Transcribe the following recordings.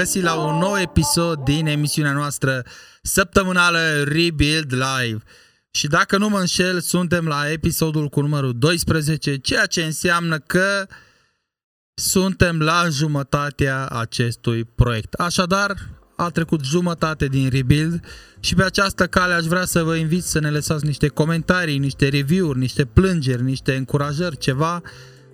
Bine ne-am găsit la un nou episod din emisiunea noastră săptămânală Rebuild Live. Și dacă nu mă înșel, suntem la episodul cu numărul 12, ceea ce înseamnă că suntem la jumătatea acestui proiect. Așadar, a trecut jumătate din Rebuild și pe această cale aș vrea să vă invit să ne lăsați niște comentarii, niște review-uri, niște plângeri, niște încurajări, ceva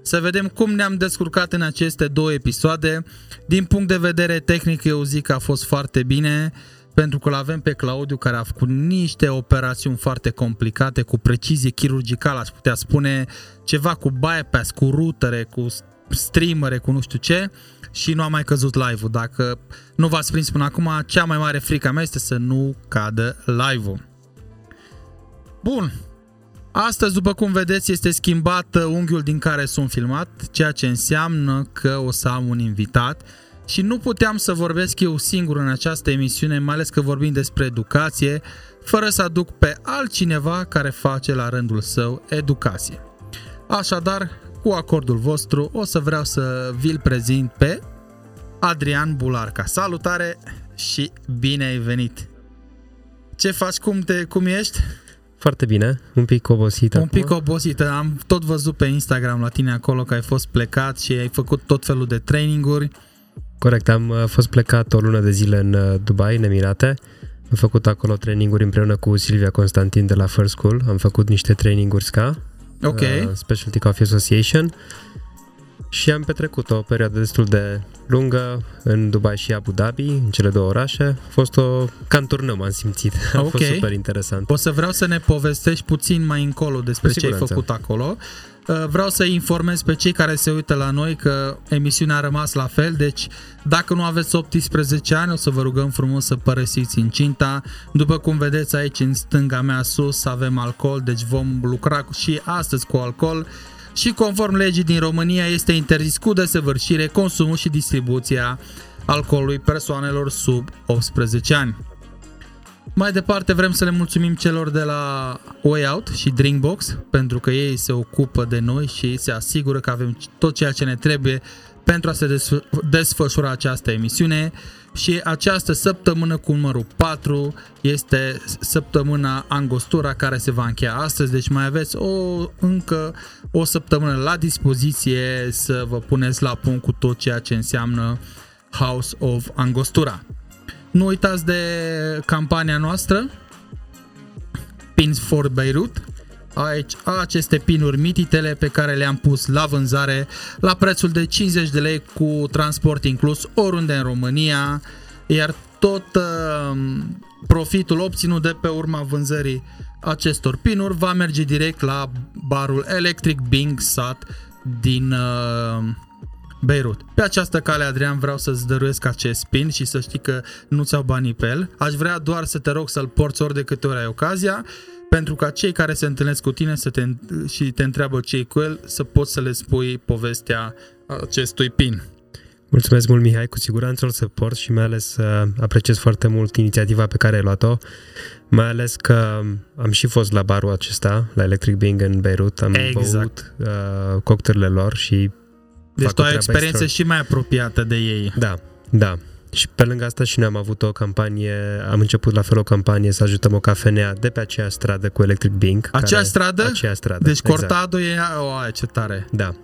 să vedem cum ne-am descurcat în aceste două episoade. Din punct de vedere tehnic, eu zic că a fost foarte bine, pentru că l-avem pe Claudiu care a făcut niște operațiuni foarte complicate, cu precizie chirurgicală, aș putea spune, ceva cu bypass, cu rutere, cu streamere, cu nu știu ce și nu a mai căzut live-ul. Dacă nu v-ați prins până acum, cea mai mare frică mea este să nu cadă live-ul. Bun, Astăzi, după cum vedeți, este schimbat unghiul din care sunt filmat, ceea ce înseamnă că o să am un invitat și nu puteam să vorbesc eu singur în această emisiune, mai ales că vorbim despre educație, fără să aduc pe altcineva care face la rândul său educație. Așadar, cu acordul vostru, o să vreau să vi-l prezint pe Adrian Bularca. Salutare și bine ai venit! Ce faci? Cum, te, cum ești? Foarte bine, un pic obosită. Un pic obosită, am tot văzut pe Instagram la tine acolo că ai fost plecat și ai făcut tot felul de traininguri. Corect, am uh, fost plecat o lună de zile în uh, Dubai, în Emirate. Am făcut acolo traininguri împreună cu Silvia Constantin de la First School. Am făcut niște traininguri SCA, Ok. uh, Specialty Coffee Association și am petrecut o perioadă destul de lungă în Dubai și Abu Dhabi, în cele două orașe. A fost o cam turnă, m-am simțit. A okay. fost super interesant. O să vreau să ne povestești puțin mai încolo despre ce ai făcut acolo. Uh, vreau să informez pe cei care se uită la noi că emisiunea a rămas la fel, deci dacă nu aveți 18 ani, o să vă rugăm frumos să părăsiți incinta. După cum vedeți aici în stânga mea sus avem alcool, deci vom lucra și astăzi cu alcool și conform legii din România este interzis cu desăvârșire consumul și distribuția alcoolului persoanelor sub 18 ani. Mai departe vrem să le mulțumim celor de la Way Out și Drinkbox pentru că ei se ocupă de noi și se asigură că avem tot ceea ce ne trebuie pentru a se desfășura această emisiune și această săptămână cu numărul 4 este săptămâna Angostura care se va încheia astăzi, deci mai aveți o, încă o săptămână la dispoziție să vă puneți la punct cu tot ceea ce înseamnă House of Angostura. Nu uitați de campania noastră Pins for Beirut aici aceste pinuri mititele pe care le-am pus la vânzare la prețul de 50 de lei cu transport inclus oriunde în România, iar tot uh, profitul obținut de pe urma vânzării acestor pinuri va merge direct la barul Electric Bing Sat din uh, Beirut. Pe această cale, Adrian, vreau să-ți dăruiesc acest pin și să știi că nu ți-au banii pe el. Aș vrea doar să te rog să-l porți ori de câte ori ai ocazia pentru ca cei care se întâlnesc cu tine să te, și te întreabă ce cu el, să poți să le spui povestea acestui pin. Mulțumesc mult, Mihai, cu siguranță o să port și mai ales uh, apreciez foarte mult inițiativa pe care ai luat-o, mai ales că am și fost la barul acesta, la Electric Bing în Beirut, am exact. băut uh, cocktailele lor și Deci tu ai o experiență și mai apropiată de ei. Da, da. Și pe lângă asta și noi am avut o campanie, am început la fel o campanie să ajutăm o cafenea de pe aceea stradă cu Electric Bing. Acea stradă? Aceea stradă. Deci exact. Cortado e, o, aia, ce tare. Da.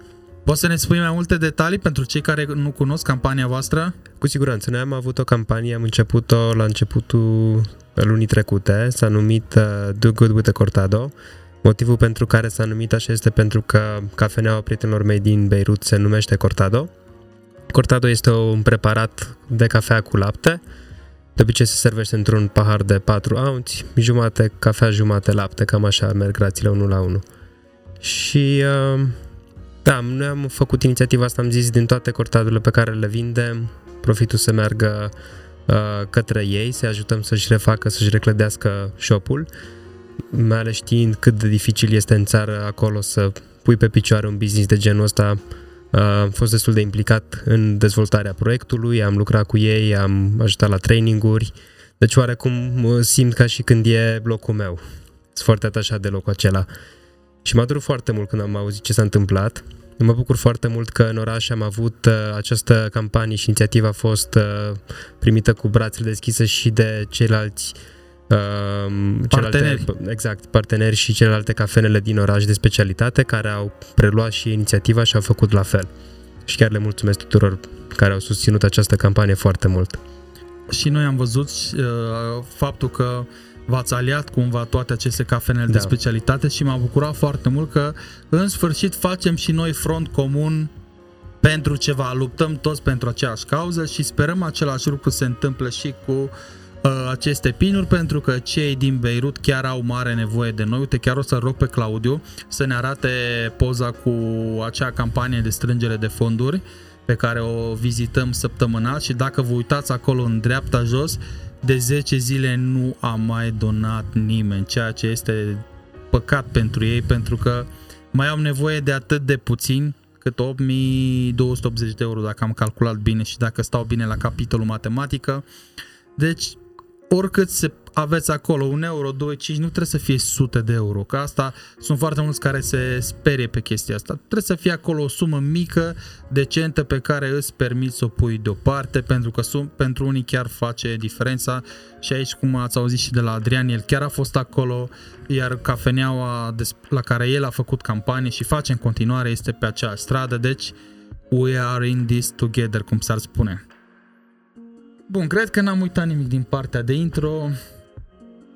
Poți să ne spui mai multe detalii pentru cei care nu cunosc campania voastră? Cu siguranță. Noi am avut o campanie, am început-o la începutul lunii trecute, s-a numit uh, Do Good with the Cortado. Motivul pentru care s-a numit așa este pentru că cafeneaua prietenilor mei din Beirut se numește Cortado Cortado este un preparat de cafea cu lapte. De obicei se servește într-un pahar de 4 ounți, jumate cafea, jumate lapte, cam așa merg grațiile unul la unul. Și uh, da, noi am făcut inițiativa asta, am zis, din toate cortadurile pe care le vindem, profitul să meargă uh, către ei, să ajutăm să-și refacă, să-și reclădească shop-ul, mai ales știind cât de dificil este în țară acolo să pui pe picioare un business de genul ăsta, am fost destul de implicat în dezvoltarea proiectului, am lucrat cu ei, am ajutat la traininguri, deci oarecum simt ca și când e locul meu. Sunt foarte atașat de locul acela. Și m-a durut foarte mult când am auzit ce s-a întâmplat Mă bucur foarte mult că în oraș am avut uh, această campanie și inițiativa a fost uh, primită cu brațele deschise și de ceilalți uh, parteneri. Celelalte, exact, parteneri și celelalte cafenele din oraș de specialitate care au preluat și inițiativa și au făcut la fel. Și chiar le mulțumesc tuturor care au susținut această campanie foarte mult. Și noi am văzut uh, faptul că v-ați aliat cumva toate aceste cafenele da. de specialitate și m-a bucurat foarte mult că în sfârșit facem și noi front comun pentru ceva, luptăm toți pentru aceeași cauză și sperăm același lucru se întâmple și cu uh, aceste pinuri pentru că cei din Beirut chiar au mare nevoie de noi. Uite, chiar o să rog pe Claudiu să ne arate poza cu acea campanie de strângere de fonduri pe care o vizităm săptămânal și dacă vă uitați acolo în dreapta jos, de 10 zile nu a mai donat nimeni, ceea ce este păcat pentru ei, pentru că mai am nevoie de atât de puțin cât 8280 de euro dacă am calculat bine și dacă stau bine la capitolul matematică. Deci, oricât se aveți acolo un euro, 2, 5, nu trebuie să fie sute de euro, că asta sunt foarte mulți care se sperie pe chestia asta. Trebuie să fie acolo o sumă mică, decentă, pe care îți permiți să o pui deoparte, pentru că sunt, pentru unii chiar face diferența și aici, cum ați auzit și de la Adrian, el chiar a fost acolo, iar cafeneaua la care el a făcut campanie și face în continuare este pe acea stradă, deci we are in this together, cum s-ar spune. Bun, cred că n-am uitat nimic din partea de intro.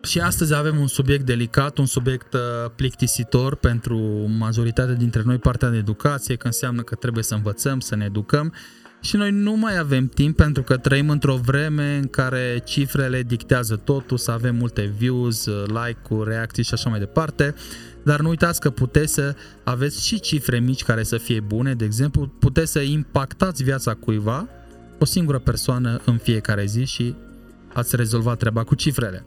Și astăzi avem un subiect delicat, un subiect uh, plictisitor pentru majoritatea dintre noi, partea de educație, că înseamnă că trebuie să învățăm, să ne educăm. Și noi nu mai avem timp pentru că trăim într-o vreme în care cifrele dictează totul, să avem multe views, uh, like-uri, reacții și așa mai departe, dar nu uitați că puteți să aveți și cifre mici care să fie bune, de exemplu, puteți să impactați viața cuiva, o singură persoană în fiecare zi și ați rezolvat treaba cu cifrele.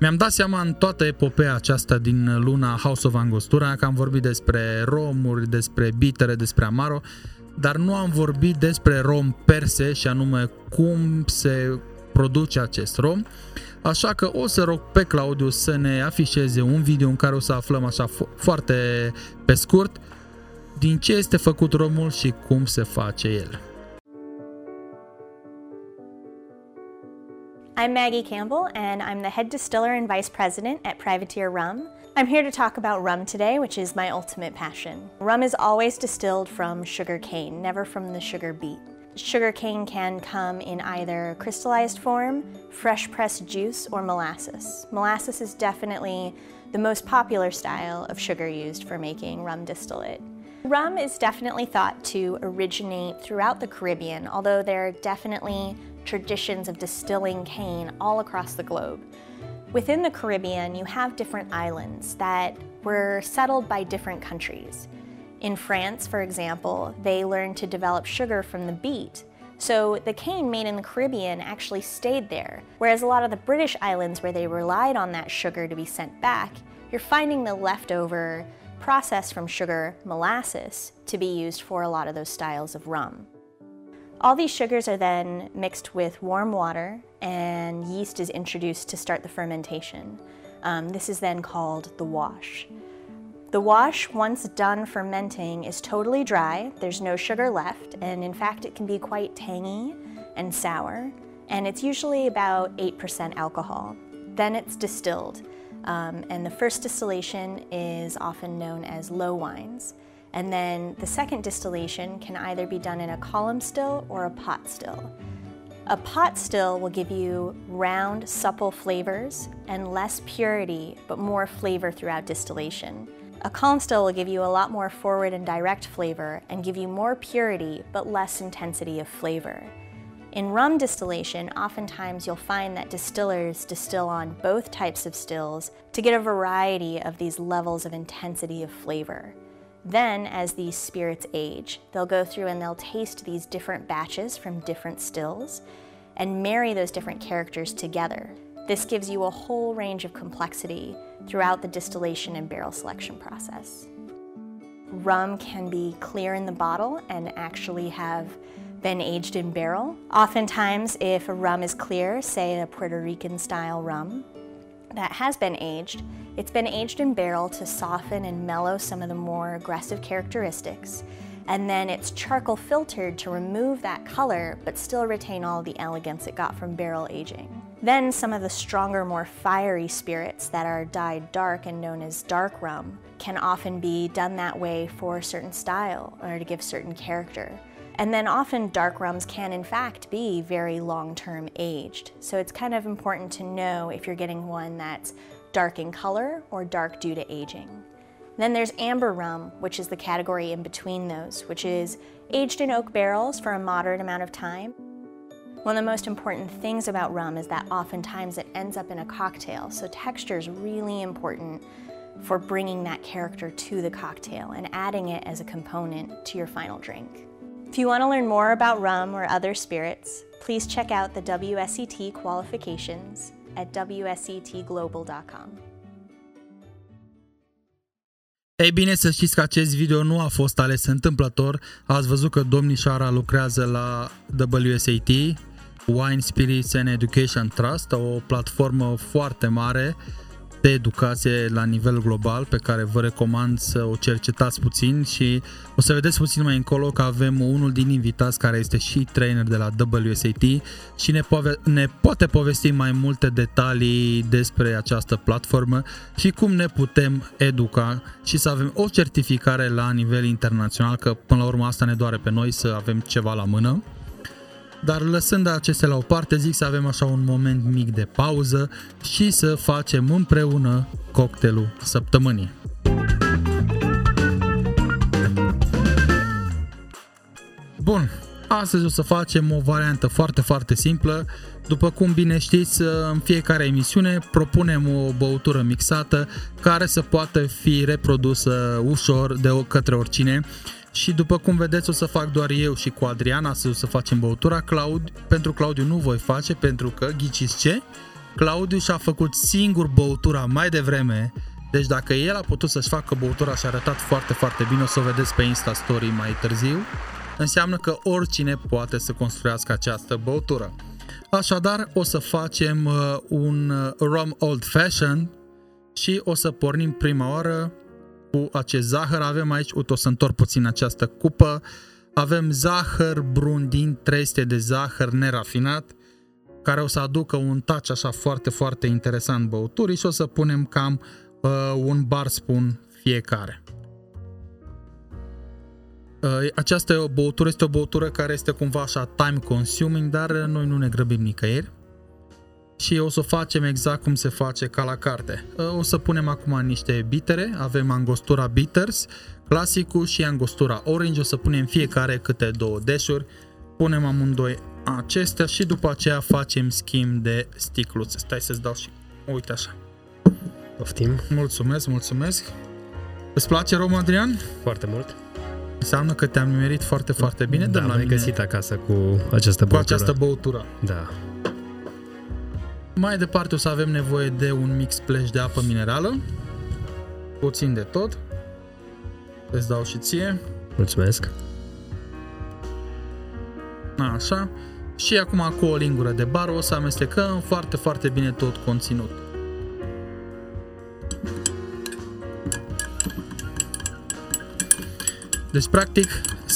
Mi-am dat seama în toată epopeea aceasta din luna House of Angostura că am vorbit despre romuri, despre bitere, despre amaro, dar nu am vorbit despre rom perse și anume cum se produce acest rom. Așa că o să rog pe Claudiu să ne afișeze un video în care o să aflăm așa fo- foarte pe scurt din ce este făcut romul și cum se face el. I'm Maggie Campbell, and I'm the head distiller and vice president at Privateer Rum. I'm here to talk about rum today, which is my ultimate passion. Rum is always distilled from sugar cane, never from the sugar beet. Sugar cane can come in either crystallized form, fresh pressed juice, or molasses. Molasses is definitely the most popular style of sugar used for making rum distillate. Rum is definitely thought to originate throughout the Caribbean, although there are definitely traditions of distilling cane all across the globe. Within the Caribbean, you have different islands that were settled by different countries. In France, for example, they learned to develop sugar from the beet. So the cane made in the Caribbean actually stayed there, whereas a lot of the British islands where they relied on that sugar to be sent back, you're finding the leftover process from sugar, molasses, to be used for a lot of those styles of rum. All these sugars are then mixed with warm water and yeast is introduced to start the fermentation. Um, this is then called the wash. The wash, once done fermenting, is totally dry. There's no sugar left, and in fact, it can be quite tangy and sour, and it's usually about 8% alcohol. Then it's distilled, um, and the first distillation is often known as low wines. And then the second distillation can either be done in a column still or a pot still. A pot still will give you round, supple flavors and less purity, but more flavor throughout distillation. A column still will give you a lot more forward and direct flavor and give you more purity, but less intensity of flavor. In rum distillation, oftentimes you'll find that distillers distill on both types of stills to get a variety of these levels of intensity of flavor. Then, as these spirits age, they'll go through and they'll taste these different batches from different stills and marry those different characters together. This gives you a whole range of complexity throughout the distillation and barrel selection process. Rum can be clear in the bottle and actually have been aged in barrel. Oftentimes, if a rum is clear, say a Puerto Rican style rum, that has been aged, it's been aged in barrel to soften and mellow some of the more aggressive characteristics. and then it's charcoal filtered to remove that color but still retain all the elegance it got from barrel aging. Then some of the stronger, more fiery spirits that are dyed dark and known as dark rum can often be done that way for a certain style or to give certain character. And then often dark rums can in fact be very long-term aged. So it's kind of important to know if you're getting one that's dark in color or dark due to aging. Then there's amber rum, which is the category in between those, which is aged in oak barrels for a moderate amount of time. One of the most important things about rum is that oftentimes it ends up in a cocktail, so texture is really important for bringing that character to the cocktail and adding it as a component to your final drink. If you want to learn more about rum or other spirits, please check out the WSET qualifications at wsetglobal.com. Ei bine, să știți că acest video nu a fost ales întâmplător. Ați văzut că domnișoara lucrează la WSAT, Wine Spirits and Education Trust, o platformă foarte mare de educație la nivel global pe care vă recomand să o cercetați puțin și o să vedeți puțin mai încolo că avem unul din invitați care este și trainer de la WSAT și ne, pove- ne poate povesti mai multe detalii despre această platformă și cum ne putem educa și să avem o certificare la nivel internațional, că până la urmă asta ne doare pe noi să avem ceva la mână. Dar lăsând acestea la o parte, zic să avem așa un moment mic de pauză și să facem împreună cocktailul săptămânii. Bun, astăzi o să facem o variantă foarte, foarte simplă. După cum bine știți, în fiecare emisiune propunem o băutură mixată care să poată fi reprodusă ușor de către oricine și după cum vedeți o să fac doar eu și cu Adriana să, să facem băutura. Claud, pentru Claudiu nu voi face pentru că, ghiciți ce? Claudiu și-a făcut singur băutura mai devreme deci dacă el a putut să-și facă băutura și a arătat foarte, foarte bine, o să o vedeți pe Insta Story mai târziu, înseamnă că oricine poate să construiască această băutură. Așadar, o să facem uh, un uh, rum old fashion și o să pornim prima oară cu acest zahăr. Avem aici, uite, o să întorc puțin această cupă. Avem zahăr brun din 300 de zahăr nerafinat, care o să aducă un touch așa foarte, foarte interesant băuturii și o să punem cam uh, un bar spun fiecare. Uh, această băutură este o băutură care este cumva așa time consuming, dar noi nu ne grăbim nicăieri și o să o facem exact cum se face ca la carte. O să punem acum niște bitere, avem angostura bitters, clasicul și angostura orange, o să punem fiecare câte două deșuri, punem amândoi acestea și după aceea facem schimb de sticluțe. Stai să-ți dau și uite așa. Poftim. Mulțumesc, mulțumesc. Îți place rom, Adrian? Foarte mult. Înseamnă că te-am merit foarte, foarte bine. Da, am găsit acasă cu această băutură. Cu această băutură. Da. Mai departe o să avem nevoie de un mix splash de apă minerală. Puțin de tot. Îți dau și ție. Mulțumesc. Așa. Și acum cu o lingură de bar o să amestecăm foarte, foarte bine tot conținut. Deci, practic,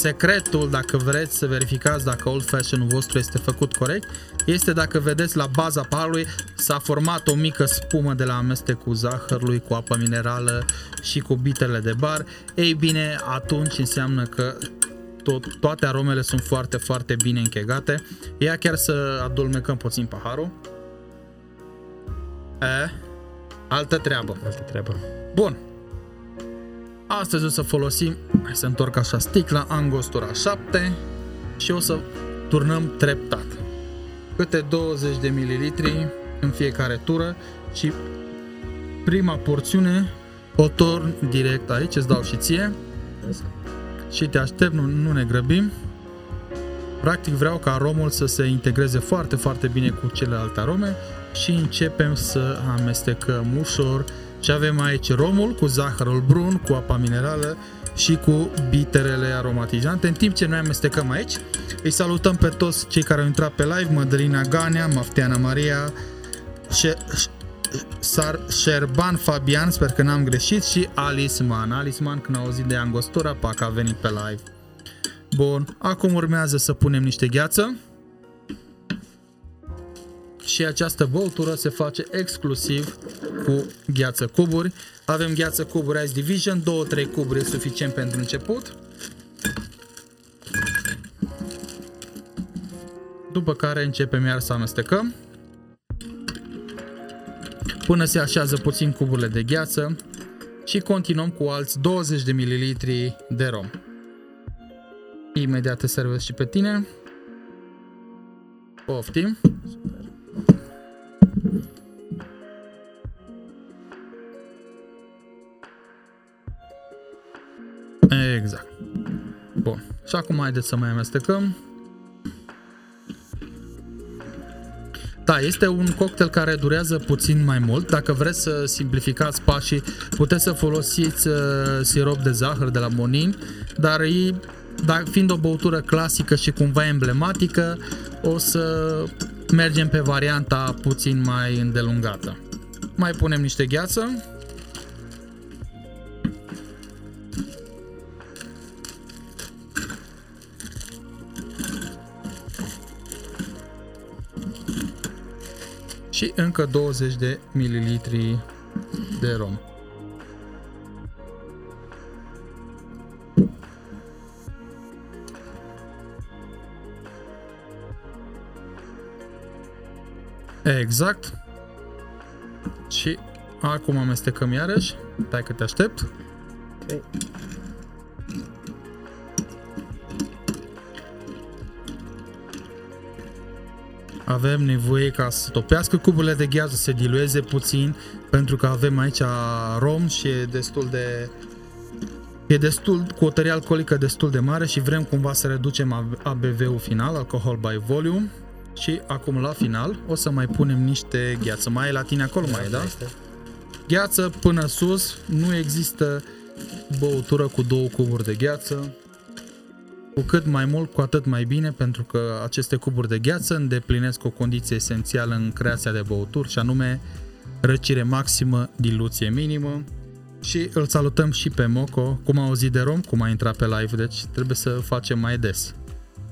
secretul, dacă vreți să verificați dacă old fashion-ul vostru este făcut corect, este dacă vedeți la baza parului s-a format o mică spumă de la amestecul zahărului cu apă minerală și cu bitele de bar, ei bine, atunci înseamnă că tot, toate aromele sunt foarte, foarte bine închegate. Ia chiar să adulmecăm puțin paharul. E, altă treabă. Altă treabă. Bun. Astăzi o să folosim, hai să întorc așa sticla, angostura 7 și o să turnăm treptat câte 20 de mililitri în fiecare tură și prima porțiune o torn direct aici, îți dau și ție și te aștept, nu, nu ne grăbim. Practic vreau ca aromul să se integreze foarte, foarte bine cu celelalte arome și începem să amestecăm ușor și avem aici romul cu zahărul brun, cu apa minerală și cu biterele aromatizante. În timp ce noi amestecăm aici, îi salutăm pe toți cei care au intrat pe live, Mădălina Ganea, Mafteana Maria, Sar Șerban Fabian, sper că n-am greșit, și Alice Man. Alice Man, când a auzit de angostura, pac a venit pe live. Bun, acum urmează să punem niște gheață. Și această băutură se face exclusiv cu gheață cuburi. Avem gheață cuburi Ice Division, 2-3 cuburi e suficient pentru început. După care începem iar să amestecăm până se așează puțin cuburile de gheață și continuăm cu alți 20 de ml de rom. Imediat te servesc și pe tine. Poftim. Exact. Bun. Și acum haideți să mai amestecăm. Da, este un cocktail care durează puțin mai mult. Dacă vreți să simplificați pașii, puteți să folosiți uh, sirop de zahăr de la Monin, dar e, dar fiind o băutură clasică și cumva emblematică, o să mergem pe varianta puțin mai îndelungată. Mai punem niște gheață. Și încă 20 de mililitri de rom. Exact. Și acum amestecăm iarăși. Stai că te aștept. Okay. Avem nevoie ca să topească cuburile de gheață, să se dilueze puțin, pentru că avem aici rom și e destul de e destul cu o tărie alcoolică destul de mare și vrem cumva să reducem ABV-ul final, alcohol by volume. Și acum la final o să mai punem niște gheață. Mai e la tine acolo, mai e, da? Gheață până sus, nu există băutură cu două cuburi de gheață. Cu cât mai mult, cu atât mai bine, pentru că aceste cuburi de gheață îndeplinesc o condiție esențială în creația de băuturi, și anume răcire maximă, diluție minimă. Și îl salutăm și pe Moco, cum a auzit de rom, cum a intrat pe live, deci trebuie să facem mai des.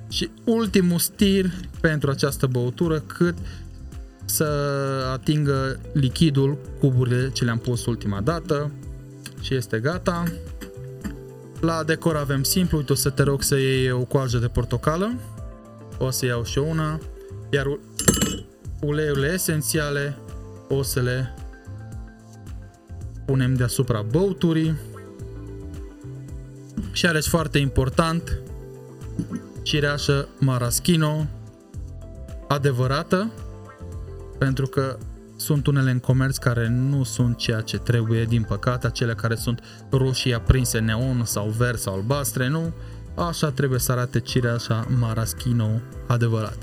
Și ultimul stir pentru această băutură, cât să atingă lichidul cuburile ce le-am pus ultima dată și este gata. La decor avem simplu, uite o să te rog să iei o coajă de portocală. O să iau și una. Iar uleiurile esențiale o să le punem deasupra băuturii. Și ales foarte important, cireașă maraschino adevărată, pentru că sunt unele în comerț care nu sunt ceea ce trebuie, din păcate, acele care sunt roșii aprinse neon sau verzi sau albastre, nu. Așa trebuie să arate cireașa maraschino adevărat.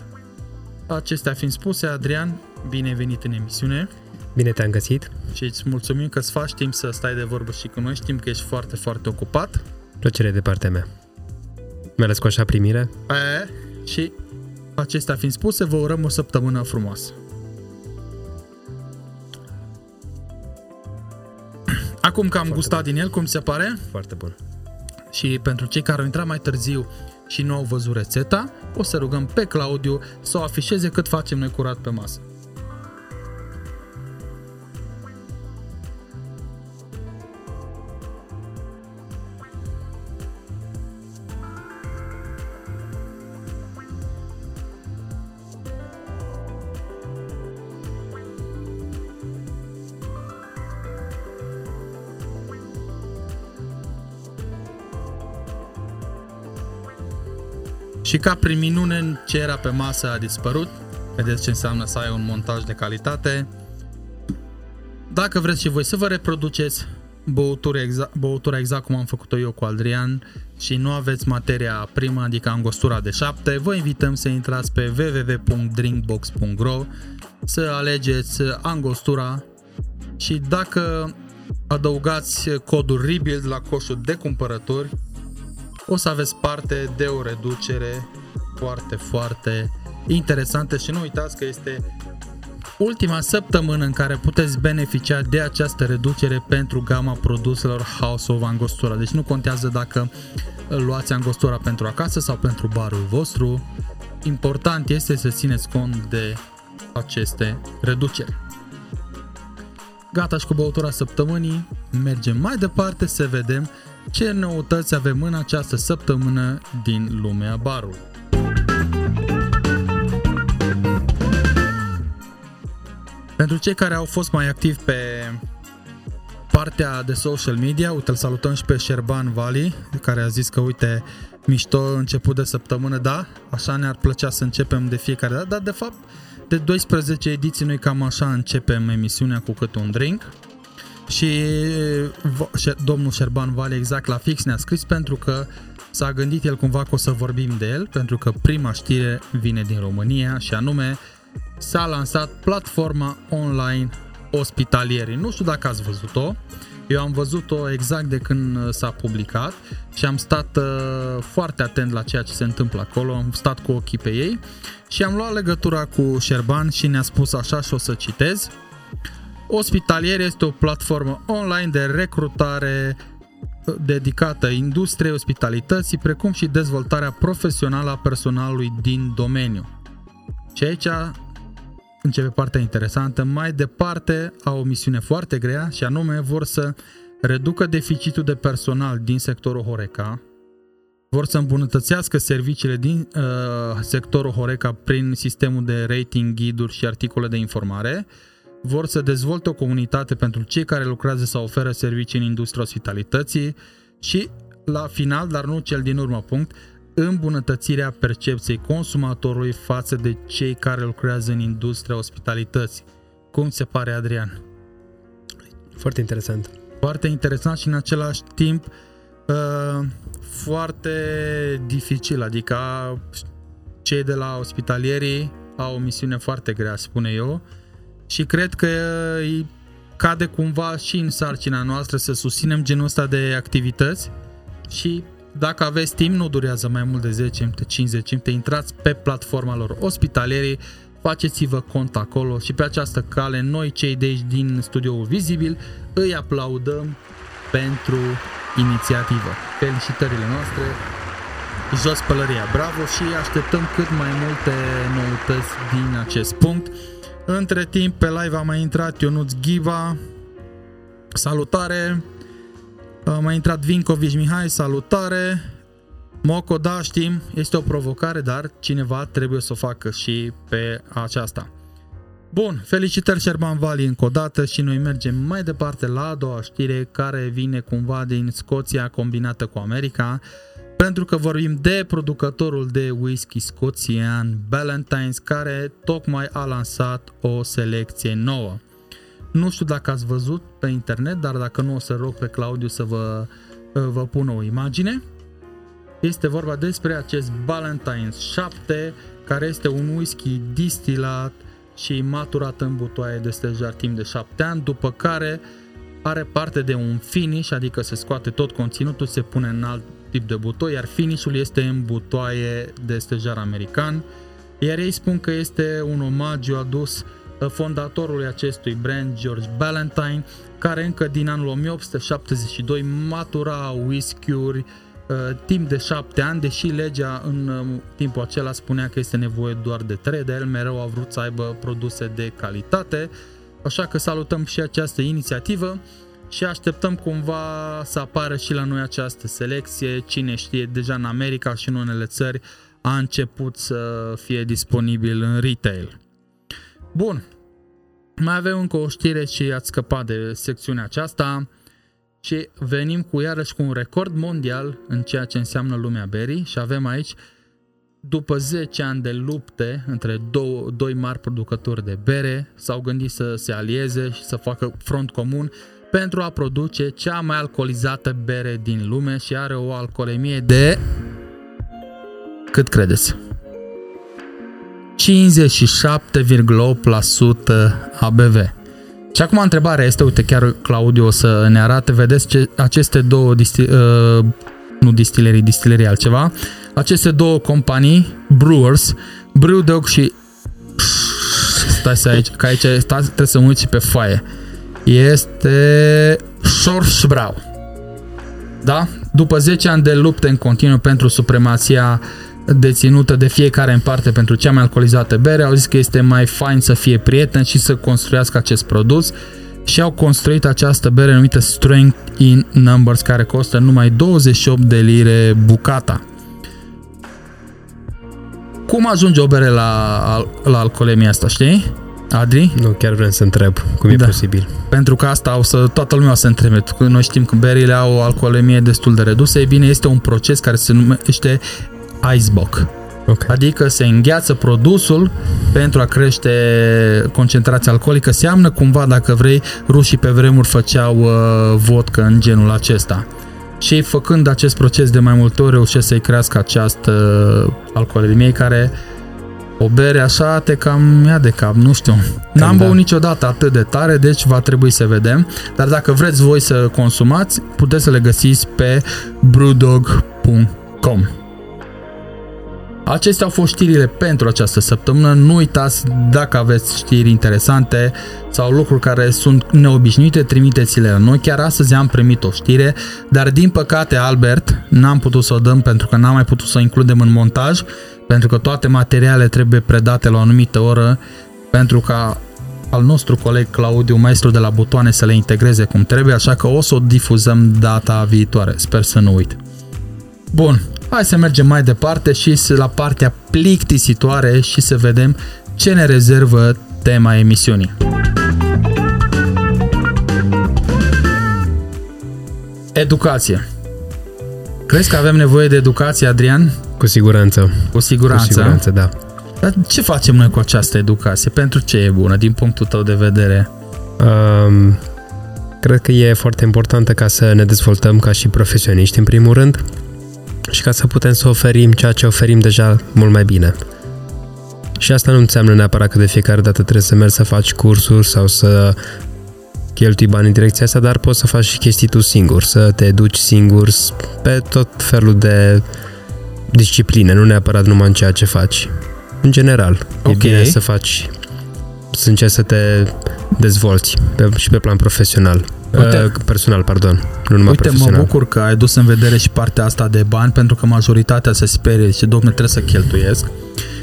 Acestea fiind spuse, Adrian, bine venit în emisiune. Bine te-am găsit. Și îți mulțumim că îți faci timp să stai de vorbă și cu noi. Știm că ești foarte, foarte ocupat. Plăcere de partea mea. Mi-a ales cu așa primire. E, și acestea fiind spuse, vă urăm o săptămână frumoasă. Acum că am Foarte gustat bun. din el, cum se pare? Foarte bun. Și pentru cei care au intrat mai târziu și nu au văzut rețeta, o să rugăm pe Claudiu să o afișeze cât facem noi curat pe masă. Și ca prin minune ce era pe masă a dispărut. Vedeți ce înseamnă să ai un montaj de calitate. Dacă vreți și voi să vă reproduceți băutura exact, băutura exact cum am făcut-o eu cu Adrian și nu aveți materia primă, adică angostura de 7, vă invităm să intrați pe www.drinkbox.ro să alegeți angostura și dacă adăugați codul REBUILD la coșul de cumpărături, o să aveți parte de o reducere foarte, foarte interesantă și nu uitați că este ultima săptămână în care puteți beneficia de această reducere pentru gama produselor House of Angostura. Deci nu contează dacă luați Angostura pentru acasă sau pentru barul vostru. Important este să țineți cont de aceste reduceri. Gata și cu băutura săptămânii, mergem mai departe să vedem ce noutăți avem în această săptămână din lumea barului. Pentru cei care au fost mai activi pe partea de social media, uite, îl salutăm și pe Șerban Vali, care a zis că, uite, mișto început de săptămână, da, așa ne-ar plăcea să începem de fiecare dată, dar de fapt de 12 ediții noi cam așa începem emisiunea cu câte un drink. Și domnul Șerban Vali exact la fix ne-a scris pentru că s-a gândit el cumva că o să vorbim de el, pentru că prima știre vine din România și anume s-a lansat platforma online Ospitalierii. Nu știu dacă ați văzut-o, eu am văzut-o exact de când s-a publicat și am stat uh, foarte atent la ceea ce se întâmplă acolo, am stat cu ochii pe ei și am luat legătura cu Șerban și ne-a spus așa și o să citez. Ospitalier este o platformă online de recrutare uh, dedicată industriei ospitalității, precum și dezvoltarea profesională a personalului din domeniu. Și aici începe partea interesantă. Mai departe au o misiune foarte grea și anume vor să reducă deficitul de personal din sectorul Horeca, vor să îmbunătățească serviciile din uh, sectorul Horeca prin sistemul de rating, ghiduri și articole de informare, vor să dezvolte o comunitate pentru cei care lucrează sau oferă servicii în industria ospitalității și, la final, dar nu cel din urmă punct, îmbunătățirea percepției consumatorului față de cei care lucrează în industria ospitalității. Cum se pare, Adrian? Foarte interesant. Foarte interesant și în același timp uh, foarte dificil, adică cei de la ospitalierii au o misiune foarte grea, spune eu, și cred că îi cade cumva și în sarcina noastră să susținem genul ăsta de activități și dacă aveți timp, nu durează mai mult de 10 minute, 50 minute, intrați pe platforma lor ospitalierii, faceți-vă cont acolo și pe această cale noi cei de aici din studioul Vizibil îi aplaudăm pentru inițiativă. Felicitările noastre, jos pălăria, bravo și așteptăm cât mai multe noutăți din acest punct. Între timp pe live a mai intrat Ionuț Ghiva, salutare, a mai intrat Vincovici Mihai, salutare, Moco, da, știm, este o provocare, dar cineva trebuie să o facă și pe aceasta. Bun, felicitări Sherman Valley încă o dată și noi mergem mai departe la a doua știre care vine cumva din Scoția combinată cu America pentru că vorbim de producătorul de whisky scoțian Ballantines care tocmai a lansat o selecție nouă. Nu știu dacă ați văzut pe internet, dar dacă nu o să rog pe Claudiu să vă, vă pună o imagine. Este vorba despre acest Ballantines 7 care este un whisky distilat și maturat în butoaie de stejar timp de 7 ani, după care are parte de un finish, adică se scoate tot conținutul, se pune în alt tip de butoi, iar finishul este în butoaie de stejar american, iar ei spun că este un omagiu adus uh, fondatorului acestui brand, George Ballantyne, care încă din anul 1872 matura whisky-uri Uh, timp de șapte ani, deși legea în uh, timpul acela spunea că este nevoie doar de trei, de el mereu a vrut să aibă produse de calitate, așa că salutăm și această inițiativă și așteptăm cumva să apară și la noi această selecție, cine știe, deja în America și în unele țări a început să fie disponibil în retail. Bun, mai avem încă o știre și ați scăpat de secțiunea aceasta. Și venim cu iarăși cu un record mondial în ceea ce înseamnă lumea berii. Și avem aici după 10 ani de lupte între două, doi mari producători de bere, s-au gândit să se alieze și să facă front comun pentru a produce cea mai alcoolizată bere din lume și are o alcoolemie de... Cât credeți? 57,8% ABV. Și acum întrebarea este, uite, chiar Claudiu o să ne arate, vedeți ce, aceste două, disti, uh, nu distilerii, distilerii altceva, aceste două companii, Brewers, Brewdog și stai să aici, că aici stai, trebuie să mă uit și pe foaie. Este Schorschbrau. Da? După 10 ani de lupte în continuu pentru supremația deținută de fiecare în parte pentru cea mai alcoolizată bere, au zis că este mai fain să fie prieten și să construiască acest produs și au construit această bere numită Strength in Numbers, care costă numai 28 de lire bucata. Cum ajunge o bere la, la alcoolemia asta, știi? Adri? Nu, chiar vrem să întreb cum e da. posibil. Pentru că asta o să, toată lumea o să întrebe. Noi știm că berile au o alcoolemie destul de redusă. E bine, este un proces care se numește icebox. Okay. Adică se îngheață produsul pentru a crește concentrația alcoolică. Seamnă cumva, dacă vrei, rușii pe vremuri făceau uh, vodcă în genul acesta. Și făcând acest proces de mai multe ori reușesc să-i crească această alcoolemie care o bere așa te cam ia de cap, nu știu. N-am da. băut niciodată atât de tare, deci va trebui să vedem. Dar dacă vreți voi să consumați, puteți să le găsiți pe brewdog.com. Acestea au fost știrile pentru această săptămână. Nu uitați, dacă aveți știri interesante sau lucruri care sunt neobișnuite, trimiteți-le la noi. Chiar astăzi am primit o știre, dar din păcate, Albert, n-am putut să o dăm pentru că n-am mai putut să o includem în montaj, pentru că toate materialele trebuie predate la o anumită oră, pentru ca al nostru coleg Claudiu, maestru de la butoane, să le integreze cum trebuie, așa că o să o difuzăm data viitoare. Sper să nu uit. Bun, Hai să mergem mai departe și la partea plictisitoare și să vedem ce ne rezervă tema emisiunii. Educație. Crezi că avem nevoie de educație, Adrian? Cu siguranță. Cu siguranță? Cu siguranță, da. Dar ce facem noi cu această educație? Pentru ce e bună, din punctul tău de vedere? Um, cred că e foarte importantă ca să ne dezvoltăm ca și profesioniști, în primul rând și ca să putem să oferim ceea ce oferim deja mult mai bine. Și asta nu înseamnă neapărat că de fiecare dată trebuie să mergi să faci cursuri sau să cheltui bani în direcția asta, dar poți să faci și chestii tu singur, să te duci singur pe tot felul de discipline, nu neapărat numai în ceea ce faci. În general, okay. e bine să faci, să încerci să te dezvolți pe, și pe plan profesional. Uite, uh, personal, pardon, nu numai Uite, profesional. mă bucur că ai dus în vedere și partea asta de bani, pentru că majoritatea se sperie și, domne, trebuie să cheltuiesc.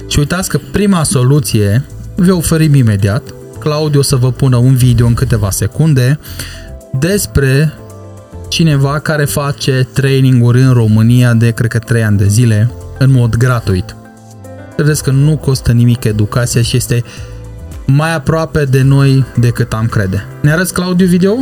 Și uitați că prima soluție vi oferim imediat. Claudiu o să vă pună un video în câteva secunde despre cineva care face training-uri în România de, cred că, 3 ani de zile, în mod gratuit. Vedeți că nu costă nimic educația și este mai aproape de noi decât am crede. Ne arăți, Claudiu, video?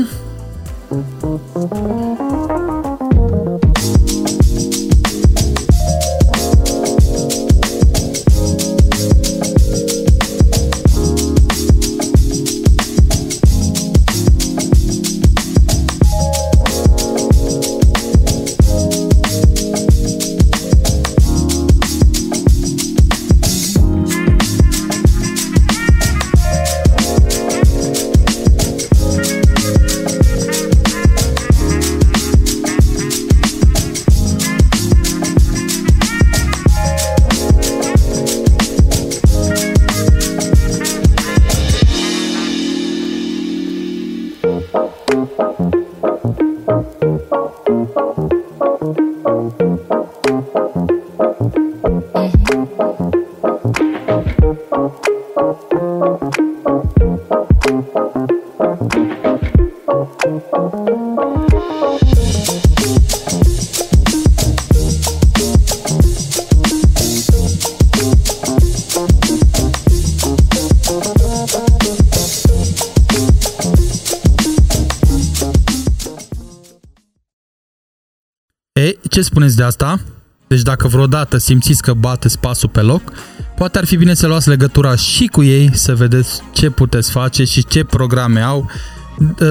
Spuneți de asta? Deci dacă vreodată simțiți că bateți pasul pe loc, poate ar fi bine să luați legătura și cu ei să vedeți ce puteți face și ce programe au.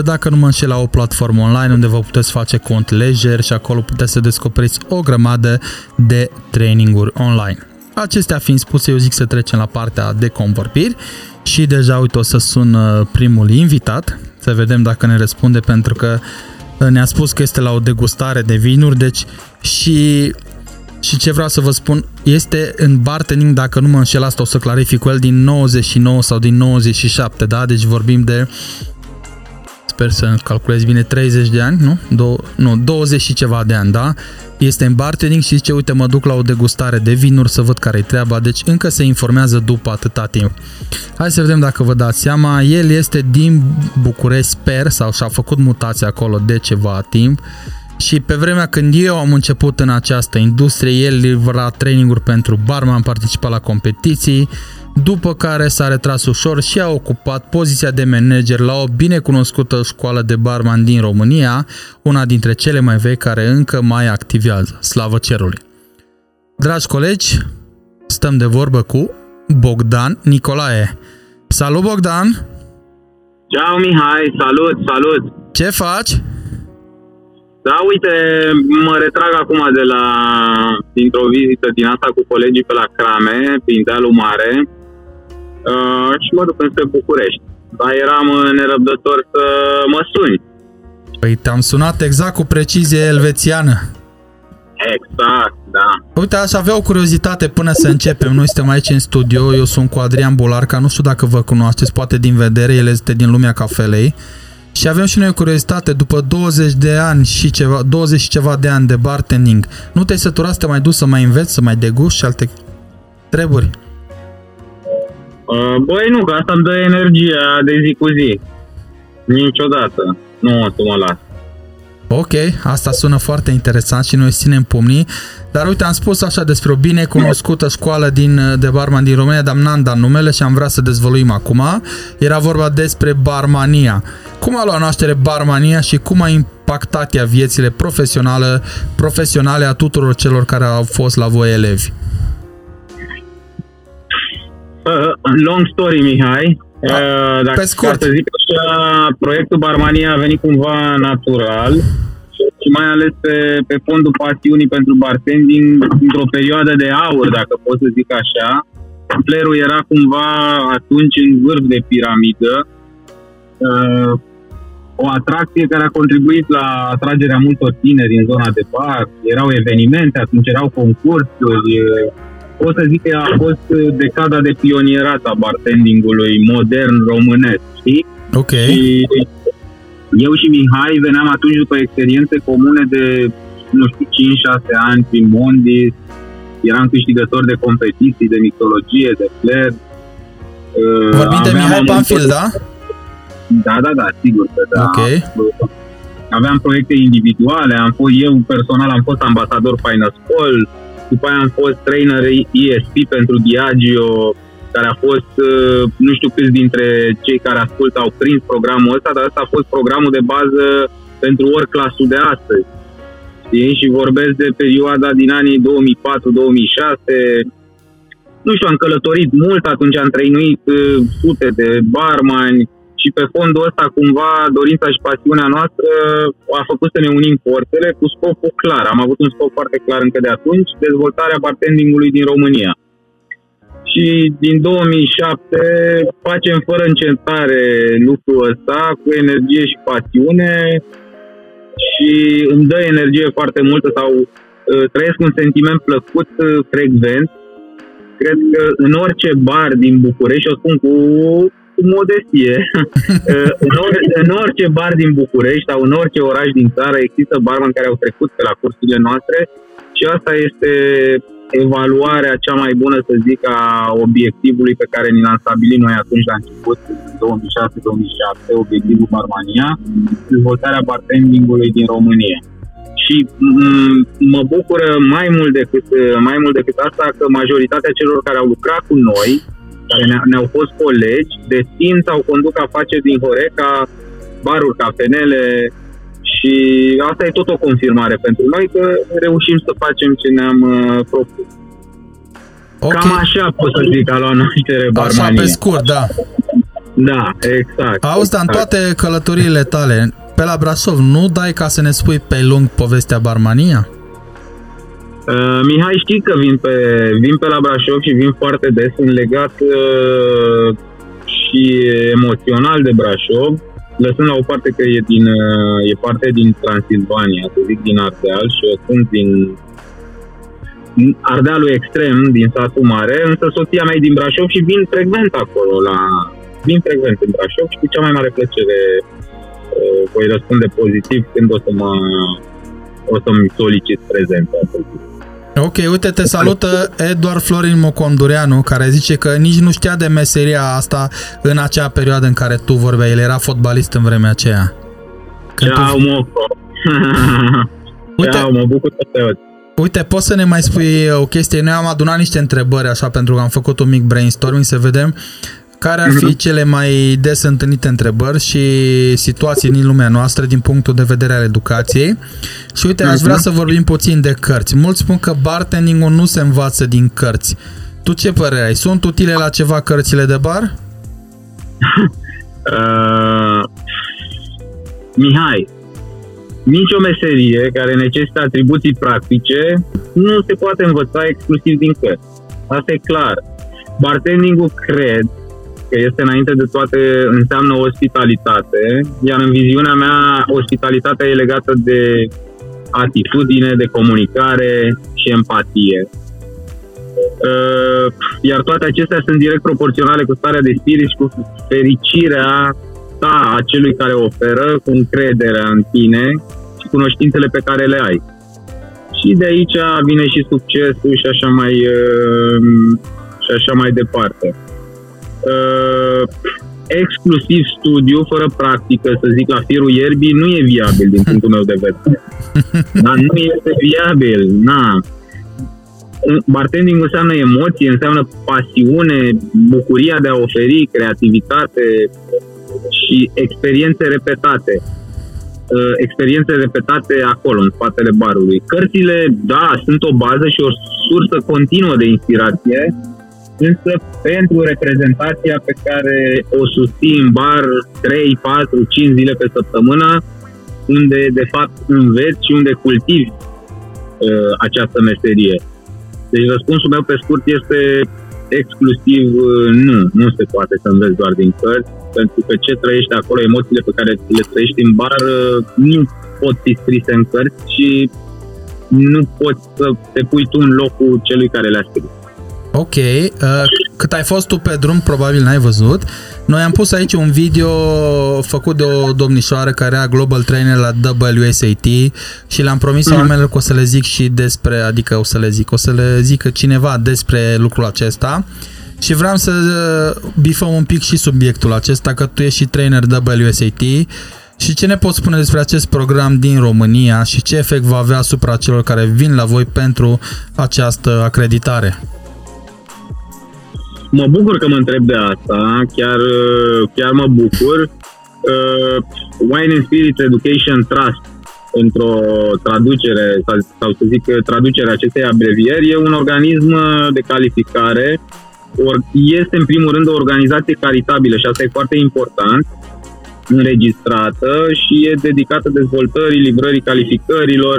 Dacă nu mă înșel la o platformă online unde vă puteți face cont lejer și acolo puteți să descoperiți o grămadă de traininguri online. Acestea fiind spuse, eu zic să trecem la partea de convorbiri și deja uite o să sun primul invitat, să vedem dacă ne răspunde pentru că ne-a spus că este la o degustare de vinuri, deci și Și ce vreau să vă spun, este în bartending, dacă nu mă înșel asta o să clarific cu el, din 99 sau din 97, da? Deci vorbim de sper să calculez bine, 30 de ani, nu? Do- nu, 20 și ceva de ani, da? Este în bartending și zice, uite, mă duc la o degustare de vinuri să văd care-i treaba, deci încă se informează după atâta timp. Hai să vedem dacă vă dați seama, el este din București, sper, sau și-a făcut mutația acolo de ceva timp, și pe vremea când eu am început în această industrie, el livra traininguri pentru barman, am participat la competiții, după care s-a retras ușor și a ocupat poziția de manager la o binecunoscută școală de barman din România, una dintre cele mai vechi care încă mai activează, slavă cerului. Dragi colegi, stăm de vorbă cu Bogdan Nicolae. Salut Bogdan! Ciao Mihai, salut, salut! Ce faci? Da, uite, mă retrag acum de la, dintr-o vizită din asta cu colegii pe la Crame, prin dealul mare, uh, și mă duc înspre București. Dar eram nerăbdător să mă suni. Păi te-am sunat exact cu precizie elvețiană. Exact, da. Uite, aș avea o curiozitate până să începem. Noi suntem aici în studio, eu sunt cu Adrian Bularca, nu știu dacă vă cunoașteți, poate din vedere, el este din lumea cafelei. Și avem și noi o curiozitate, după 20 de ani și ceva, 20 și ceva de ani de bartending, nu te-ai săturat să te mai duci să mai înveți, să mai degusti și alte treburi? Uh, băi, nu, că asta îmi dă energia de zi cu zi. Niciodată. Nu o să mă las. Ok, asta sună foarte interesant și noi ținem pumnii. Dar uite, am spus așa despre o bine cunoscută școală din, de barman din România, dar n-am dat numele și am vrea să dezvăluim acum. Era vorba despre barmania. Cum a luat naștere barmania și cum a impactat ea viețile profesionale, profesionale a tuturor celor care au fost la voi elevi? Uh, long story, Mihai. Da, uh, dacă pe scurt. Să zic așa, proiectul Barmania a venit cumva natural și mai ales pe, pe fondul pasiunii pentru bartending într-o perioadă de aur, dacă pot să zic așa. Flerul era cumva atunci în vârf de piramidă. Uh, o atracție care a contribuit la atragerea multor tineri în zona de bar. Erau evenimente, atunci erau concursuri. Pot să zic că a fost decada de pionierat a bartendingului modern românesc, știi? Ok. Și eu și Mihai veneam atunci după experiențe comune de, nu știu, 5-6 ani prin Mondis, eram câștigător de competiții, de mitologie, de flair. Vorbim de Mihai Panfil, da? Da, da, da, sigur că da. Ok. Aveam proiecte individuale, am fost eu personal, am fost ambasador Finascol, după aia am fost trainer ESP pentru Diageo, care a fost, uh, nu știu câți dintre cei care ascultă au prins programul ăsta, dar ăsta a fost programul de bază pentru ori clasul de astăzi. Știi? Și vorbesc de perioada din anii 2004-2006, nu știu, am călătorit mult, atunci am trăinuit uh, sute de barmani și pe fondul ăsta cumva dorința și pasiunea noastră a făcut să ne unim forțele cu scopul clar. Am avut un scop foarte clar încă de atunci, dezvoltarea bartendingului din România și din 2007 facem fără încetare lucrul ăsta cu energie și pasiune și îmi dă energie foarte multă sau uh, trăiesc un sentiment plăcut uh, frecvent. Cred că în orice bar din București, și o spun cu, cu modestie, uh, în, or, în orice bar din București sau în orice oraș din țară există barman care au trecut pe la cursurile noastre și asta este evaluarea cea mai bună, să zic, a obiectivului pe care ni l-am stabilit noi atunci la început, 2006-2007, obiectivul Barmania, dezvoltarea bartendingului din România. Și m- mă bucură mai mult decât, mai mult decât asta că majoritatea celor care au lucrat cu noi, care ne- ne-au fost colegi, dețin sau conduc afaceri din Horeca, baruri, cafenele, și asta e tot o confirmare pentru noi că reușim să facem ce ne-am uh, propus. Okay. Cam așa pot să zic a luat naștere Barmania. Așa pe scurt, da. Da, exact. Auzi, exact. dar în toate călătoriile tale, pe la Brașov, nu dai ca să ne spui pe lung povestea Barmania? Uh, Mihai, știi că vin pe, vin pe la Brașov și vin foarte des, sunt legat uh, și emoțional de Brașov lăsând la o parte că e, din, uh, e parte din Transilvania, să zic din Ardeal și eu sunt din Ardealul extrem din satul mare, însă soția mea e din Brașov și vin frecvent acolo la... Vin frecvent în Brașov și cu cea mai mare plăcere uh, voi răspunde pozitiv când o să mă o să-mi solicit prezența. Ok, uite, te salută Eduard Florin Mocondureanu, care zice că nici nu știa de meseria asta în acea perioadă în care tu vorbeai. El era fotbalist în vremea aceea. Când Ceau, tu... Moco! uite, Ceau, mă bucur să Uite, poți să ne mai spui o chestie? Noi am adunat niște întrebări așa pentru că am făcut un mic brainstorming să vedem care ar fi mhm. cele mai des întâlnite întrebări și situații din lumea noastră din punctul de vedere al educației. Și uite, aș vrea mhm. să vorbim puțin de cărți. Mulți spun că bartending nu se învață din cărți. Tu ce părere ai? Sunt utile la ceva cărțile de bar? uh, Mihai, nicio meserie care necesită atribuții practice nu se poate învăța exclusiv din cărți. Asta e clar. Bartending-ul cred că este înainte de toate înseamnă ospitalitate, iar în viziunea mea ospitalitatea e legată de atitudine, de comunicare și empatie. Uh, iar toate acestea sunt direct proporționale cu starea de spirit și cu fericirea ta a celui care oferă, cu încrederea în tine și cunoștințele pe care le ai. Și de aici vine și succesul și așa mai, uh, și așa mai departe uh, exclusiv studiu, fără practică, să zic, la firul ierbii, nu e viabil din punctul meu de vedere. Dar nu este viabil, na. Bartending înseamnă emoție, înseamnă pasiune, bucuria de a oferi, creativitate și experiențe repetate. Uh, experiențe repetate acolo, în spatele barului. Cărțile, da, sunt o bază și o sursă continuă de inspirație, însă pentru reprezentația pe care o susțin în bar 3, 4, 5 zile pe săptămână, unde de fapt înveți și unde cultivi uh, această meserie. Deci răspunsul meu pe scurt este exclusiv uh, nu, nu se poate să înveți doar din cărți, pentru că ce trăiești acolo, emoțiile pe care le trăiești în bar, uh, nu pot fi scrise în cărți și nu poți să te pui tu în locul celui care le-a scris. Ok, uh, cât ai fost tu pe drum, probabil n-ai văzut. Noi am pus aici un video făcut de o domnișoară care era global trainer la WSAT și le-am promis mm-hmm. oamenilor că o să le zic și despre, adică o să le zic, o să le zică cineva despre lucrul acesta. Și vreau să bifăm un pic și subiectul acesta, că tu ești și trainer WSAT și ce ne poți spune despre acest program din România și ce efect va avea asupra celor care vin la voi pentru această acreditare? Mă bucur că mă întreb de asta, chiar, chiar mă bucur. Uh, Wine and Spirit Education Trust, într-o traducere, sau, sau să zic traducerea acestei abrevieri, e un organism de calificare, or, este în primul rând o organizație caritabilă și asta e foarte important, înregistrată și e dedicată dezvoltării, livrării calificărilor,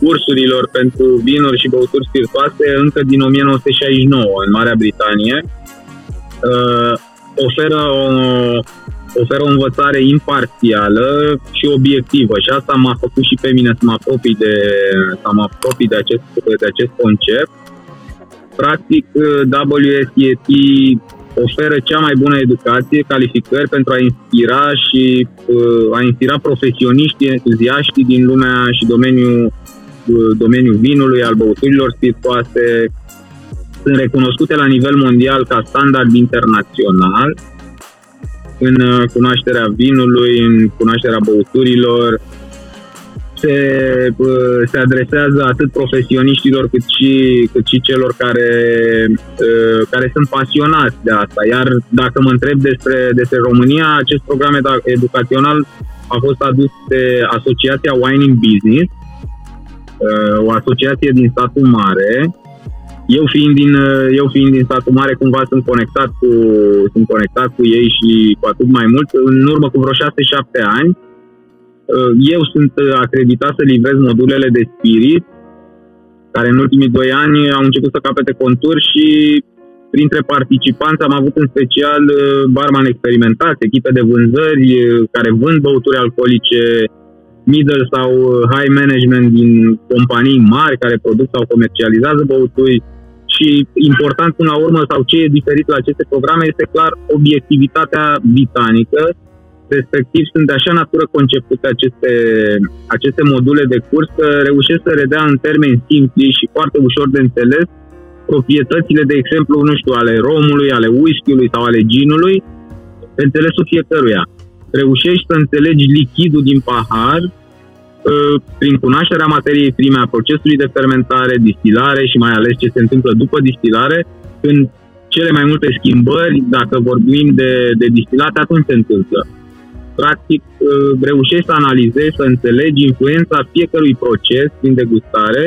cursurilor pentru vinuri și băuturi spiritoase încă din 1969 în Marea Britanie. Uh, oferă o, oferă o învățare imparțială și obiectivă și asta m-a făcut și pe mine să mă apropii de, să mă apropii de, acest, de acest concept. Practic, WSET oferă cea mai bună educație, calificări pentru a inspira și uh, a inspira profesioniști entuziaști din lumea și domeniul, uh, domeniul vinului, al băuturilor spiritoase. Sunt recunoscute la nivel mondial ca standard internațional în uh, cunoașterea vinului, în cunoașterea băuturilor, se, se adresează atât profesioniștilor cât și, cât și celor care, care sunt pasionați de asta. Iar dacă mă întreb despre, despre România, acest program educațional a fost adus de Asociația Wine in Business, o asociație din statul mare. Eu fiind din, eu fiind din statul mare, cumva sunt conectat cu, sunt conectat cu ei și cu atât mai mult. În urmă cu vreo 6-7 ani, Uh, eu sunt uh, acreditat să livrez modulele de spirit, care în ultimii doi ani au început să capete conturi și printre participanți am avut în special uh, barman experimentați, echipe de vânzări care vând băuturi alcoolice, middle sau high management din companii mari care produc sau comercializează băuturi. Și important până la urmă sau ce e diferit la aceste programe este clar obiectivitatea britanică respectiv sunt de așa natură concepute aceste, aceste module de curs că reușesc să redea în termeni simpli și foarte ușor de înțeles proprietățile, de exemplu, nu știu, ale romului, ale whisky-ului sau ale ginului, pe înțelesul fiecăruia. Reușești să înțelegi lichidul din pahar ă, prin cunoașterea materiei prime, a procesului de fermentare, distilare și mai ales ce se întâmplă după distilare, când cele mai multe schimbări, dacă vorbim de, de distilate, atunci se întâmplă. Practic, ă, reușești să analizezi, să înțelegi influența fiecărui proces din degustare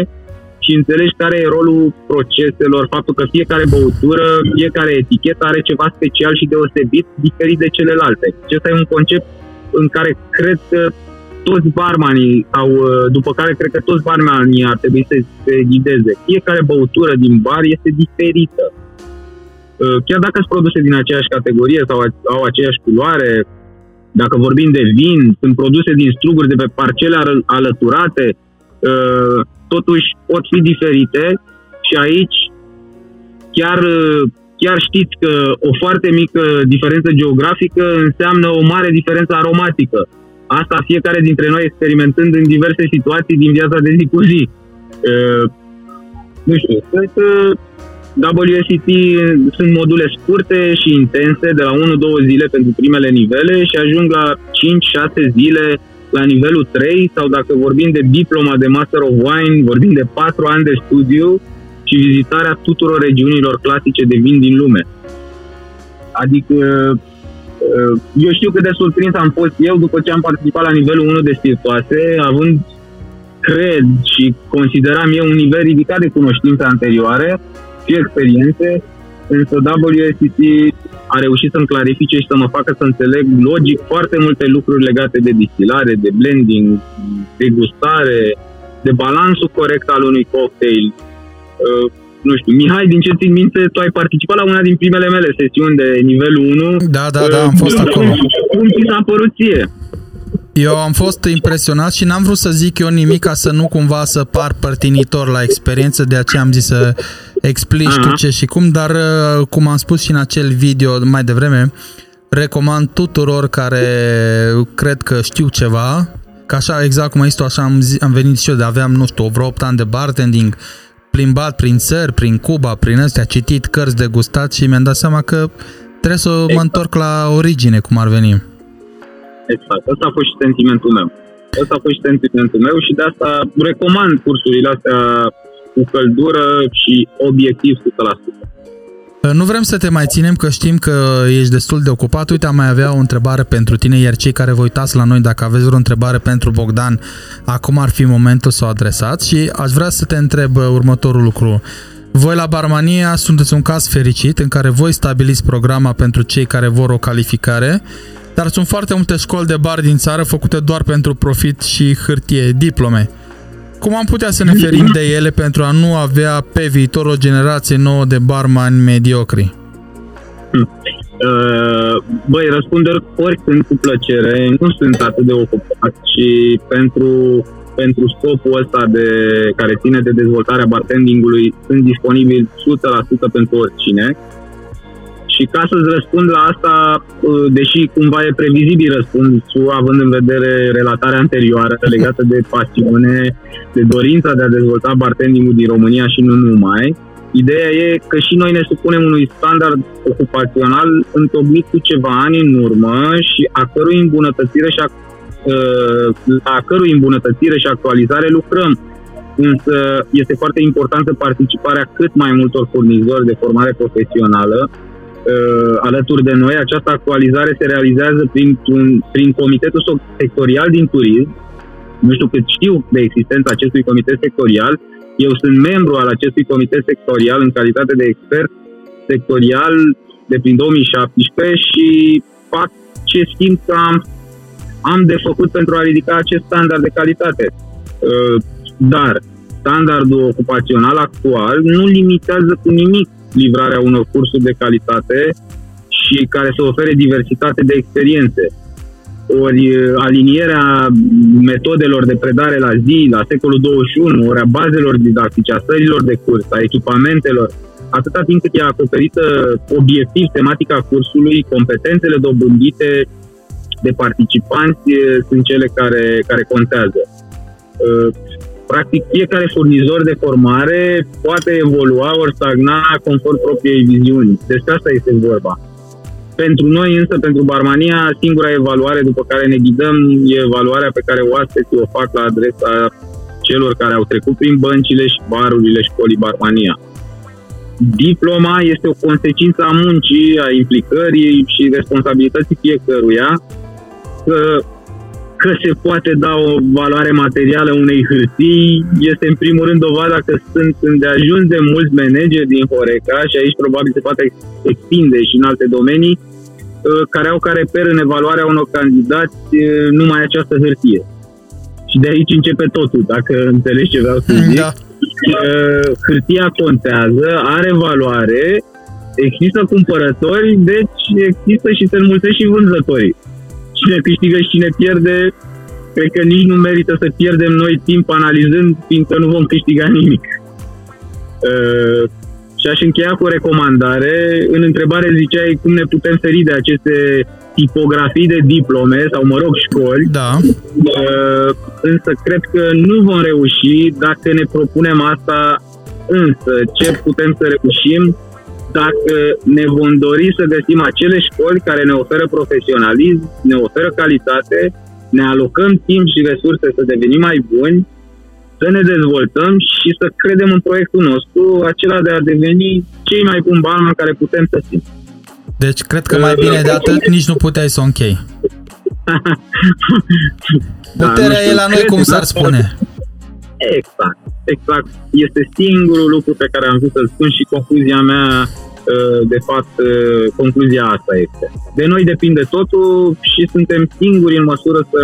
și înțelegi care e rolul proceselor, faptul că fiecare băutură, fiecare etichetă are ceva special și deosebit, diferit de celelalte. Acesta e un concept în care cred că toți barmanii, sau uh, după care cred că toți barmanii ar trebui să se ghideze. Fiecare băutură din bar este diferită. Uh, chiar dacă sunt produse din aceeași categorie sau au aceeași culoare, dacă vorbim de vin, sunt produse din struguri de pe parcele alăturate, uh, totuși pot fi diferite și aici chiar, chiar știți că o foarte mică diferență geografică înseamnă o mare diferență aromatică. Asta fiecare dintre noi experimentând în diverse situații din viața de zi cu zi. Uh, nu știu, sunt uh, WSET sunt module scurte și intense, de la 1-2 zile pentru primele nivele și ajung la 5-6 zile la nivelul 3 sau dacă vorbim de diploma de Master of Wine, vorbim de 4 ani de studiu și vizitarea tuturor regiunilor clasice de vin din lume. Adică uh, eu știu cât de surprins am fost eu după ce am participat la nivelul 1 de spiritoase, având, cred și consideram eu un nivel ridicat de cunoștințe anterioare și experiențe, însă WSCT a reușit să-mi clarifice și să mă facă să înțeleg logic foarte multe lucruri legate de distilare, de blending, de gustare, de balansul corect al unui cocktail. Uh, nu știu, Mihai, din ce țin minte, tu ai participat la una din primele mele sesiuni de nivelul 1. Da, da, da, am fost uh, acolo. Cum ți s-a părut ție? Eu am fost impresionat și n-am vrut să zic eu nimic ca să nu cumva să par părtinitor la experiență, de aceea am zis să explici uh-huh. tu ce și cum, dar uh, cum am spus și în acel video mai devreme, recomand tuturor care cred că știu ceva, că așa, exact cum ai zis tu, așa am, zi, am venit și eu, de aveam, nu știu, vreo 8 ani de bartending, plimbat prin țări, prin Cuba, prin astea, citit cărți de gustat și mi-am dat seama că trebuie să exact. mă întorc la origine, cum ar veni. Exact, asta a fost și sentimentul meu. Asta a fost și sentimentul meu și de asta recomand cursurile astea cu căldură și obiectiv 100%. Nu vrem să te mai ținem, că știm că ești destul de ocupat. Uite, am mai avea o întrebare pentru tine, iar cei care vă uitați la noi, dacă aveți vreo întrebare pentru Bogdan, acum ar fi momentul să o adresați și aș vrea să te întreb următorul lucru. Voi la Barmania sunteți un caz fericit în care voi stabiliți programa pentru cei care vor o calificare, dar sunt foarte multe școli de bar din țară făcute doar pentru profit și hârtie, diplome. Cum am putea să ne ferim de ele pentru a nu avea pe viitor o generație nouă de barmani mediocri? Hmm. Uh, băi, răspunderi oricând cu plăcere, nu sunt atât de ocupat și pentru, pentru scopul ăsta de, care ține de dezvoltarea bartendingului sunt disponibili 100% pentru oricine. Și ca să-ți răspund la asta, uh, deși cumva e previzibil răspunsul, având în vedere relatarea anterioară legată de pasiune, de dorința de a dezvolta bartending din România și nu numai, ideea e că și noi ne supunem unui standard ocupațional întocmit cu ceva ani în urmă și a cărui îmbunătățire și a, uh, a cărui îmbunătățire și actualizare lucrăm. Însă este foarte importantă participarea cât mai multor furnizori de formare profesională uh, alături de noi. Această actualizare se realizează prin, prin comitetul sectorial din turism. Nu știu cât știu de existența acestui comitet sectorial. Eu sunt membru al acestui comitet sectorial în calitate de expert sectorial de prin 2017 și fac ce simt că am, am de făcut pentru a ridica acest standard de calitate. Uh, dar standardul ocupațional actual nu limitează cu nimic livrarea unor cursuri de calitate și care să ofere diversitate de experiențe. ori alinierea metodelor de predare la zi, la secolul 21, ori a bazelor didactice, a sărilor de curs, a echipamentelor, atâta timp cât e acoperită obiectiv tematica cursului, competențele dobândite de participanți sunt cele care, care contează. Practic, fiecare furnizor de formare poate evolua ori stagna conform propriei viziuni. Despre asta este vorba. Pentru noi, însă, pentru Barmania, singura evaluare după care ne ghidăm e evaluarea pe care oaspeții o fac la adresa celor care au trecut prin băncile și barurile școlii Barmania. Diploma este o consecință a muncii, a implicării și responsabilității fiecăruia că că se poate da o valoare materială unei hârtii este în primul rând dovada că sunt de ajuns de mulți manageri din Horeca și aici probabil se poate extinde și în alte domenii uh, care au ca reper în evaluarea unor candidați uh, numai această hârtie. Și de aici începe totul, dacă înțelegi ce vreau să zic. Da. Uh, hârtia contează, are valoare, există cumpărători, deci există și se înmulțesc și vânzătorii cine câștigă și cine pierde, cred că nici nu merită să pierdem noi timp analizând, fiindcă nu vom câștiga nimic. Uh, și aș încheia cu o recomandare. În întrebare ziceai cum ne putem feri de aceste tipografii de diplome sau, mă rog, școli. Da. Uh, însă cred că nu vom reuși dacă ne propunem asta. Însă, ce putem să reușim dacă ne vom dori să găsim acele școli care ne oferă profesionalism, ne oferă calitate, ne alocăm timp și resurse să devenim mai buni, să ne dezvoltăm și să credem în proiectul nostru, acela de a deveni cei mai buni bani care putem să fim. Deci cred că mai bine de atât nici nu puteai să o închei. Puterea da, e la noi, cum s-ar spune. Exact, exact. Este singurul lucru pe care am vrut să-l spun și concluzia mea, uh, de fapt, uh, concluzia asta este. De noi depinde totul și suntem singuri în măsură să,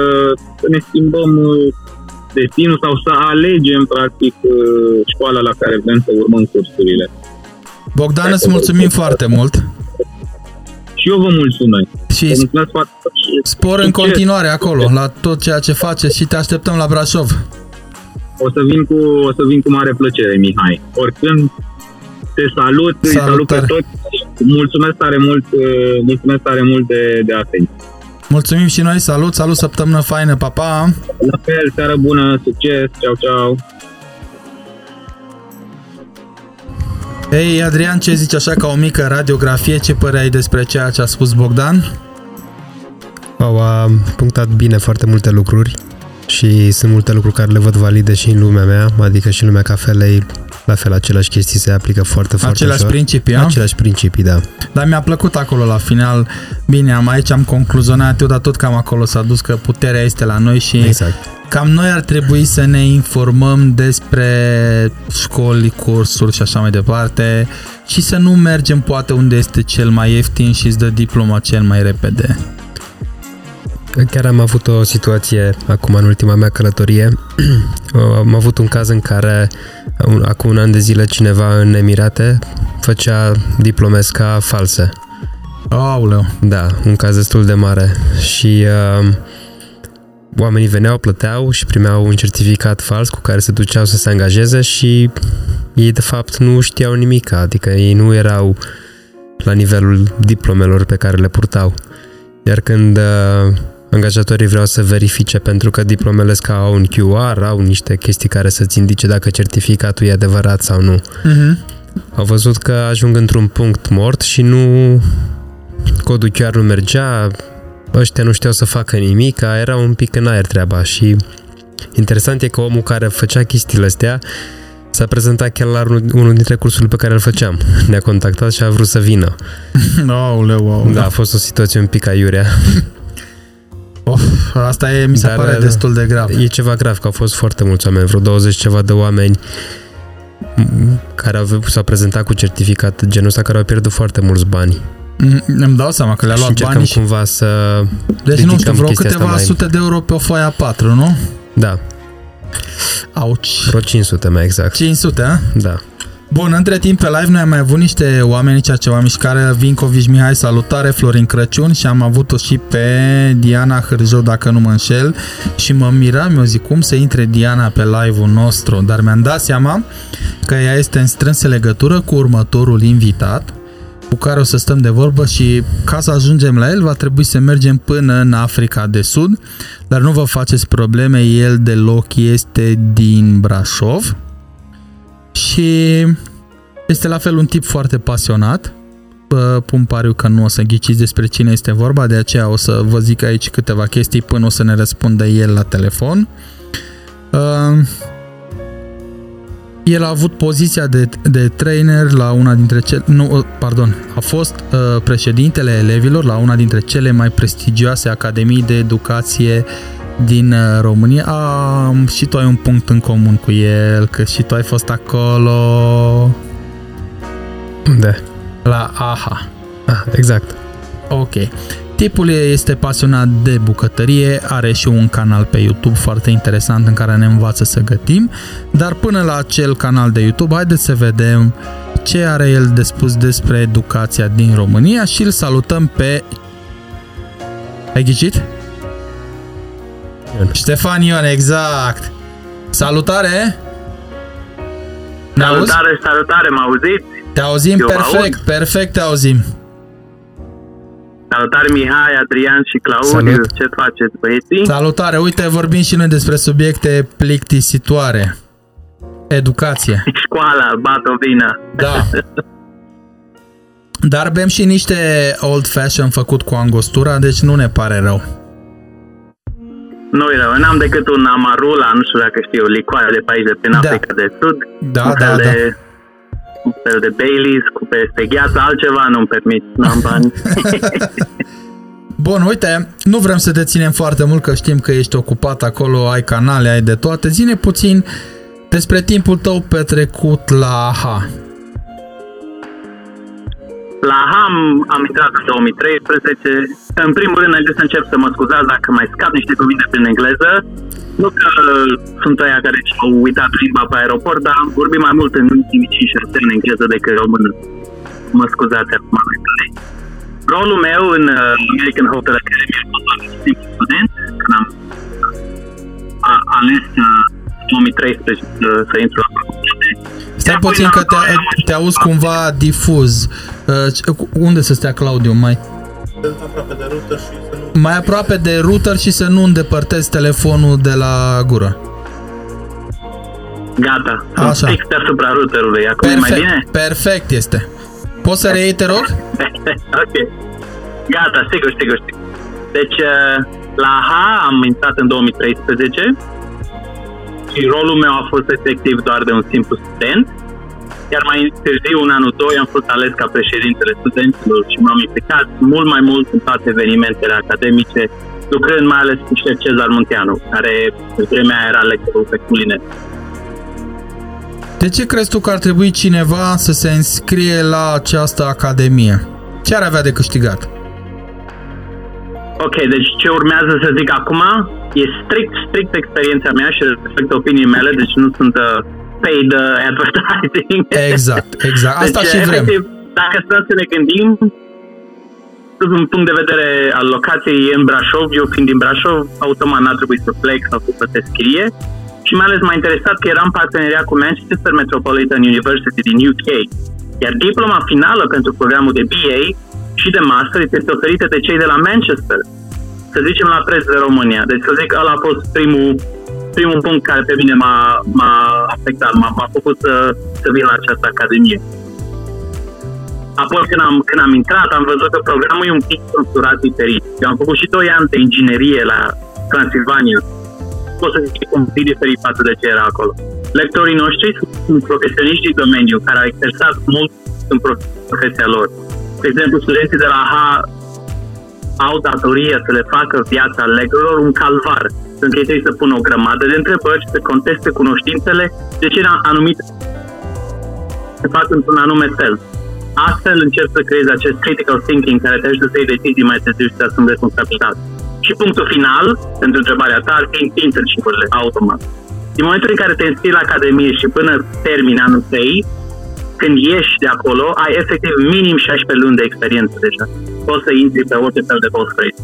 să ne schimbăm uh, destinul sau să alegem, practic, școala la care vrem să urmăm cursurile. Bogdan, îți mulțumim foarte mult! Și eu vă mulțumesc. Și vă mulțumesc foarte spor în continuare acolo, la tot ceea ce faceți și te așteptăm la Brașov. O să vin cu, o să vin cu mare plăcere, Mihai. Oricând, te salut, Salutare. îi salut pe toți. Mulțumesc tare mult, uh, mulțumesc tare mult de, de atenție. Mulțumim și noi, salut, salut, săptămână faină, papa! Pa. La fel, seară bună, succes, ceau, ceau! Ei, Adrian, ce zici așa ca o mică radiografie, ce părere ai despre ceea ce a spus Bogdan? Au a punctat bine foarte multe lucruri și sunt multe lucruri care le văd valide și în lumea mea, adică și în lumea cafelei, la fel, aceleași chestii se aplică foarte, foarte Aceleași ușor. principii, a? Aceleași principii, da. Dar mi-a plăcut acolo la final. Bine, am aici am concluzionat eu, dar tot cam acolo s-a dus că puterea este la noi și exact. cam noi ar trebui să ne informăm despre școli, cursuri și așa mai departe și să nu mergem poate unde este cel mai ieftin și îți dă diploma cel mai repede. Chiar am avut o situație acum în ultima mea călătorie. am avut un caz în care acum un an de zile cineva în Emirate făcea diplomesca false. Aoleu. Da, un caz destul de mare. Și uh, oamenii veneau, plăteau și primeau un certificat fals cu care se duceau să se angajeze și ei de fapt nu știau nimic, adică ei nu erau la nivelul diplomelor pe care le purtau. Iar când uh, angajatorii vreau să verifice pentru că diplomele SCA au un QR, au niște chestii care să-ți indice dacă certificatul e adevărat sau nu. Uh-huh. Au văzut că ajung într-un punct mort și nu codul chiar nu mergea, ăștia nu știau să facă nimic, era un pic în aer treaba și interesant e că omul care făcea chestiile astea s-a prezentat chiar la unul dintre cursurile pe care îl făceam. Ne-a contactat și a vrut să vină. Aoleu, aoleu. Da, a fost o situație un pic aiurea. Of, asta e, mi se Dar, pare uh, destul de grav. E ceva grav, că au fost foarte mulți oameni, vreo 20 ceva de oameni care au, s-au prezentat cu certificat genul ăsta, care au pierdut foarte mulți bani. Mm, îmi dau seama că le-a luat și bani și... cumva să Deci nu știu, vreo câteva sute de euro pe o foaia 4, nu? Da. Auci. Vreo 500 mai exact. 500, a? Da. Bun, între timp pe live noi am mai avut niște oameni ceea ceva mișcare, Vincovici Mihai, salutare, Florin Crăciun și am avut-o și pe Diana Hârjou, dacă nu mă înșel, și mă miram, eu zic, cum să intre Diana pe live-ul nostru, dar mi-am dat seama că ea este în strânsă legătură cu următorul invitat, cu care o să stăm de vorbă și ca să ajungem la el va trebui să mergem până în Africa de Sud, dar nu vă faceți probleme, el deloc este din Brașov, și este la fel un tip foarte pasionat. Pun pariu că nu o să ghiciți despre cine este vorba, de aceea o să vă zic aici câteva chestii până o să ne răspundă el la telefon. El a avut poziția de, de trainer la una dintre cele... Nu, pardon, a fost uh, președintele elevilor la una dintre cele mai prestigioase academii de educație uh, din uh, România. Am, și tu ai un punct în comun cu el, că și tu ai fost acolo. Unde? La AHA. Ah, exact. Ok. Tipul este pasionat de bucătărie, are și un canal pe YouTube foarte interesant în care ne învață să gătim, dar până la acel canal de YouTube, haideți să vedem ce are el de spus despre educația din România și îl salutăm pe... Ai ghicit? Ion. Ștefan Ion, exact. Salutare! Ne salutare, auzi? salutare, mă auziți? Te auzim Eu perfect, aud. perfect te auzim. Salutare Mihai, Adrian și Claudiu, Salut. ce faceți băieții? Salutare, uite vorbim și noi despre subiecte plictisitoare. Educație. Școala, batovina. Da. Dar bem și niște old fashion făcut cu angostura, deci nu ne pare rău. Nu rău, n-am decât un amarula, nu știu dacă știu, licoare de pe aici, de prin da. Africa de Sud. Da, un da, de, da. Un fel de Baileys cu peste gheață, altceva nu-mi permit, n-am bani. Bun, uite, nu vrem să te ținem foarte mult, că știm că ești ocupat acolo, ai canale, ai de toate. Zine puțin despre timpul tău petrecut la AHA. La HAM am intrat în 2013. În primul rând, înainte să încep să mă scuzați dacă mai scap niște cuvinte prin engleză. Nu că sunt aia care au uitat limba pe aeroport, dar am vorbit mai mult în ultimii 5 ani în engleză decât română. Mă scuzați acum. Rolul meu în uh, American Hotel Academy a fost doar student, când am ales uh, 2013 să intru la facultate. Stai puțin că te, te auzi cumva difuz. Uh, unde să stea Claudiu? Mai aproape de router și să nu... Mai aproape de router și să nu îndepărtezi telefonul de la gură. Gata, Așa. fix deasupra routerului. Acum perfect, e mai bine? Perfect este. Poți să reiei, te rog? ok. Gata, sigur, sigur, sigur. Deci, uh, la AHA am intrat în 2013 și rolul meu a fost efectiv doar de un simplu student, iar mai târziu, în anul 2, am fost ales ca președintele studenților și m-am implicat mult mai mult în toate evenimentele academice, lucrând mai ales cu șef Cezar Munteanu, care în vremea era lectorul pe culine. De ce crezi tu că ar trebui cineva să se înscrie la această academie? Ce ar avea de câștigat? Ok, deci ce urmează să zic acum e strict, strict experiența mea și respect opinii mele, deci nu sunt uh, paid uh, advertising. Exact, exact. Asta deci, și vrem. Efectiv, dacă stăm să ne gândim, din punct de vedere al locației în Brașov, eu fiind din Brașov, automat n-a trebuit să plec sau să plătesc chirie. Și mai ales m-a interesat că eram parteneria cu Manchester Metropolitan University din UK. Iar diploma finală pentru programul de BA și de master este oferită de cei de la Manchester, să zicem la preț de România. Deci să zic, ăla a fost primul, primul punct care pe mine m-a, m-a afectat, m-a, m-a făcut să, să vin la această academie. Apoi când am, când am intrat, am văzut că programul e un pic structurat diferit. Eu am făcut și 2 ani de inginerie la Transilvania. Pot să zic un pic diferit față de ce era acolo. Lectorii noștri sunt profesioniști din domeniu care au exersat mult în profesia lor de exemplu, studenții de la H au datoria să le facă viața lectorilor un calvar, pentru că ei trebuie să pună o grămadă de întrebări și să conteste cunoștințele de ce anumite se fac într-un anume fel. Astfel încerc să creezi acest critical thinking care te ajută să iei decizii mai târziu și să asumi responsabilitate. Și punctul final, pentru întrebarea ta, ar fi internship-urile, automat. Din momentul în care te înscrii la Academie și până termini anul 3, când ieși de acolo, ai efectiv minim 16 luni de experiență deja. Poți să intri pe orice fel de post grade.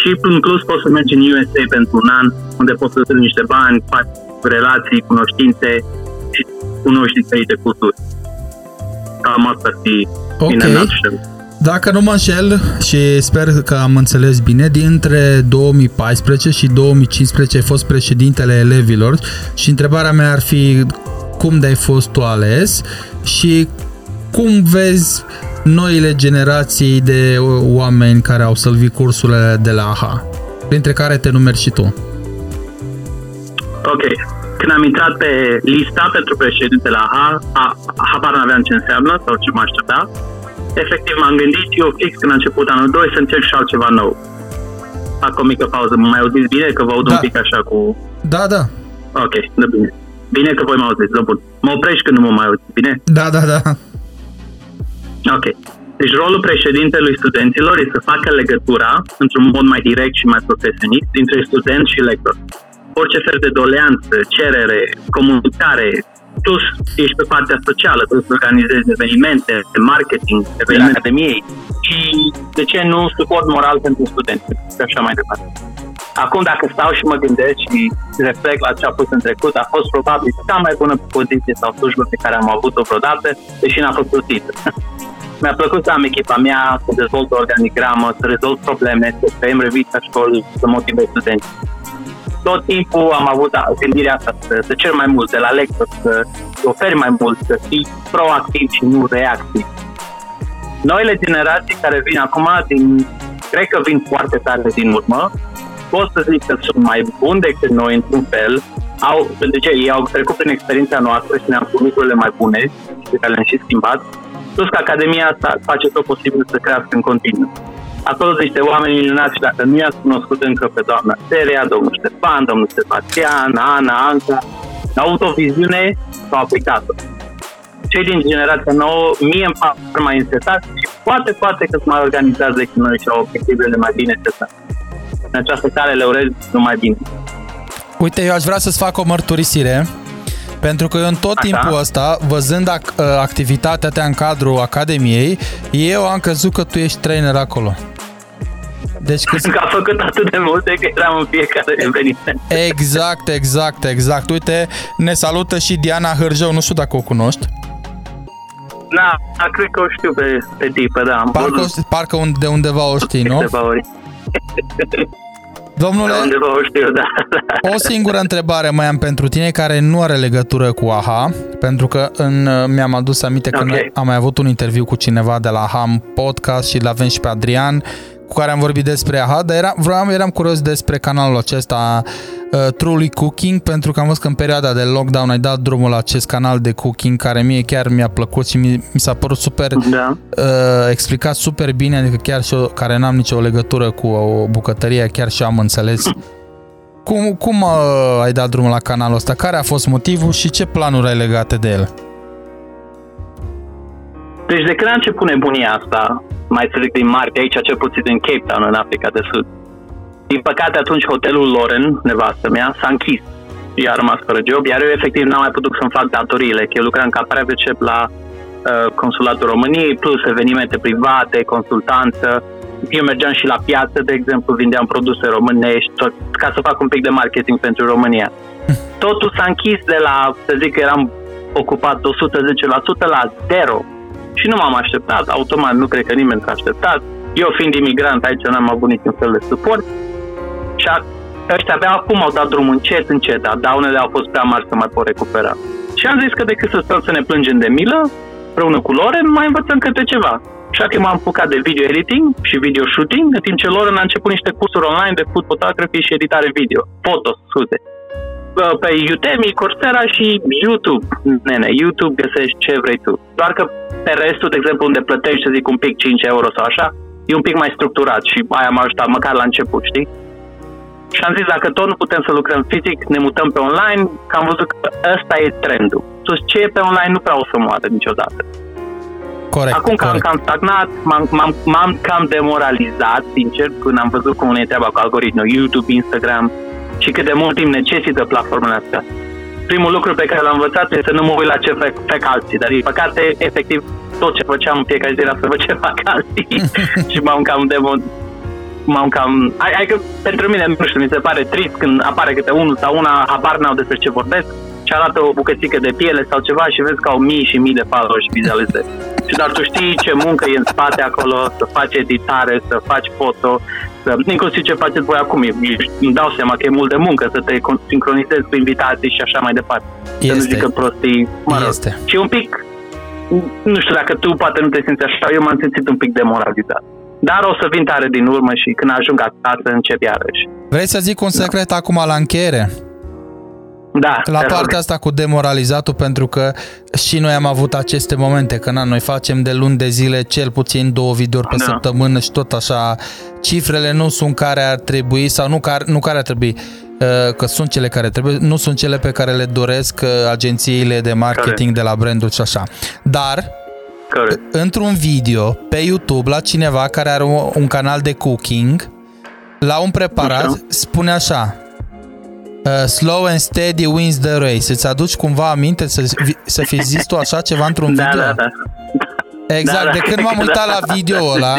Și în plus poți să mergi în USA pentru un an, unde poți să strângi niște bani, faci relații, cunoștințe și cunoști diferite culturi. Cam asta ar fi okay. in a nutshell. Dacă nu mă înșel și sper că am înțeles bine, dintre 2014 și 2015 ai fost președintele elevilor și întrebarea mea ar fi cum de ai fost tu ales și cum vezi noile generații de oameni care au sălvit cursurile de la AHA, printre care te numeri și tu. Ok. Când am intrat pe lista pentru președinte la AHA, habar n-aveam ce înseamnă sau ce mă aștepta efectiv m-am gândit eu fix când a început anul 2 să încerc și altceva nou. Fac o mică pauză, mă mai auziți bine? Că vă aud da. un pic așa cu... Da, da. Ok, da bine. Bine că voi mă auziți, da bun. Mă oprești când nu mă mai auziți, bine? Da, da, da. Ok. Deci rolul președintelui studenților este să facă legătura, într-un mod mai direct și mai profesionist, dintre student și lector. Orice fel de doleanță, cerere, comunicare, tu ești pe partea socială, tu să organizezi evenimente, de marketing, evenimente academiei și, de ce nu, suport moral pentru studenți și așa mai departe. Acum, dacă stau și mă gândesc și reflect la ce a fost în trecut, a fost probabil cea mai bună poziție sau slujbă pe care am avut-o vreodată, deși n-a fost plătită. Mi-a plăcut să am echipa mea, să dezvolt o organigramă, să rezolv probleme, să creăm revista școli, să motivez studenți tot timpul am avut gândirea asta, să, să cer mai mult de la lector, să oferi mai mult, să fii proactiv și nu reactiv. Noile generații care vin acum, din, cred că vin foarte tare din urmă, pot să zic că sunt mai buni decât noi într-un fel, au, de ce, ei au trecut prin experiența noastră și ne-am pus lucrurile mai bune și pe care le-am și schimbat, plus că Academia asta face tot posibil să crească în continuu acolo sunt niște oameni minunați și dacă nu i-ați cunoscut încă pe doamna Seria, domnul Ștefan, domnul Sebastian, Ana, Anca, au avut o viziune sau aplicat-o. Cei din generația nouă, mie îmi par mai însetat și poate, poate că sunt mai organizați decât noi și au obiectivele mai bine setate. În această cale le urez numai bine. Uite, eu aș vrea să-ți fac o mărturisire. Pentru că eu în tot Așa. timpul ăsta, văzând ac- activitatea ta în cadrul Academiei, eu am crezut că tu ești trainer acolo. Deci că... că a făcut atât de multe că eram în fiecare eveniment. Exact, exact, exact. Uite, ne salută și Diana Hârjău, nu știu dacă o cunoști. Da, cred că o știu pe, pe tipă, da. Parcă, parcă de undeva o știi, nu? ori. Domnule, de undeva o știu, da. O singură întrebare mai am pentru tine care nu are legătură cu AHA, pentru că în, mi-am adus aminte că okay. am mai avut un interviu cu cineva de la AHA în podcast și l-avem și pe Adrian cu care am vorbit despre AHA, dar era, vreau, eram curios despre canalul acesta uh, Truly Cooking, pentru că am văzut că în perioada de lockdown ai dat drumul la acest canal de cooking care mie chiar mi-a plăcut și mi, mi s-a părut super da. uh, explicat super bine, adică chiar și eu, care n-am nicio legătură cu o bucătărie, chiar și am înțeles. Cum, cum uh, ai dat drumul la canalul ăsta? Care a fost motivul și ce planuri ai legate de el? Deci de când a început nebunia asta, mai să zic din martie, aici cel puțin din Cape Town, în Africa de Sud. Din păcate atunci hotelul Loren, nevastă mea, s-a închis și a rămas fără job, iar eu efectiv n-am mai putut să-mi fac datoriile, că eu lucram ca prevecep la uh, Consulatul României, plus evenimente private, consultanță, eu mergeam și la piață, de exemplu, vindeam produse românești, tot, ca să fac un pic de marketing pentru România. Totul s-a închis de la, să zic că eram ocupat 110% la zero și nu m-am așteptat, automat nu cred că nimeni s-a așteptat. Eu fiind imigrant aici n-am avut niciun fel de suport și ăștia abia acum au dat drumul încet, încet, dar daunele au fost prea mari să mai pot recupera. Și am zis că decât să stăm să ne plângem de milă, împreună cu Loren, mai învățăm câte ceva. Așa că m-am apucat de video editing și video shooting, în timp ce Loren a început niște cursuri online de food photography și editare video. Foto, scuze pe Udemy, Coursera și YouTube. Nene, YouTube găsești ce vrei tu. Doar că pe restul, de exemplu, unde plătești, să zic, un pic 5 euro sau așa, e un pic mai structurat și aia m-a ajutat măcar la început, știi? Și am zis, dacă tot nu putem să lucrăm fizic, ne mutăm pe online, că am văzut că ăsta e trendul. Sus ce e pe online nu prea o să moară niciodată. Corect, Acum că corect. am cam stagnat, m-am, m-am, m-am cam demoralizat, sincer, când am văzut cum ne treaba cu algoritmul YouTube, Instagram, și cât de mult timp necesită platformele astea. primul lucru pe care l-am învățat este să nu mă uit la ce fac, fac alții, dar din păcate, efectiv, tot ce făceam în fiecare zi era să văd ce fac alții și m-am cam demon, m-am cam... Adică pentru mine, nu știu, mi se pare trist când apare câte unul sau una, habar n-au despre ce vorbesc și arată o bucățică de piele sau ceva și vezi că au mii și mii de followers și vizualize. și dar tu știi ce muncă e în spate acolo, să faci editare, să faci foto, să, inclusiv ce faceți voi acum. Îmi dau seama că e mult de muncă să te sincronizezi cu invitații și așa mai departe. Este. Să nu zic că prostii, mă rog. Este. Și un pic, nu știu dacă tu poate nu te simți așa, eu m-am simțit un pic demoralizat. Dar o să vin tare din urmă și când ajung acasă încep iarăși. Vrei să zic un secret acum la încheiere? Da. La partea asta cu demoralizatul, pentru că și noi am avut aceste momente, că na, noi facem de luni de zile cel puțin două videouri pe da. săptămână și tot așa, cifrele nu sunt care ar trebui sau nu care, nu care ar trebui, uh, că sunt cele care trebuie, nu sunt cele pe care le doresc uh, agențiile de marketing Corect. de la branduri și așa. Dar Corect. într-un video pe YouTube la cineva care are un canal de cooking, la un preparat, spune așa, Uh, slow and steady wins the race. Îți aduci cumva aminte să, să fi zis tu așa ceva într-un da, video? Da, da. Exact, da, da. de când m-am uitat la video ăla,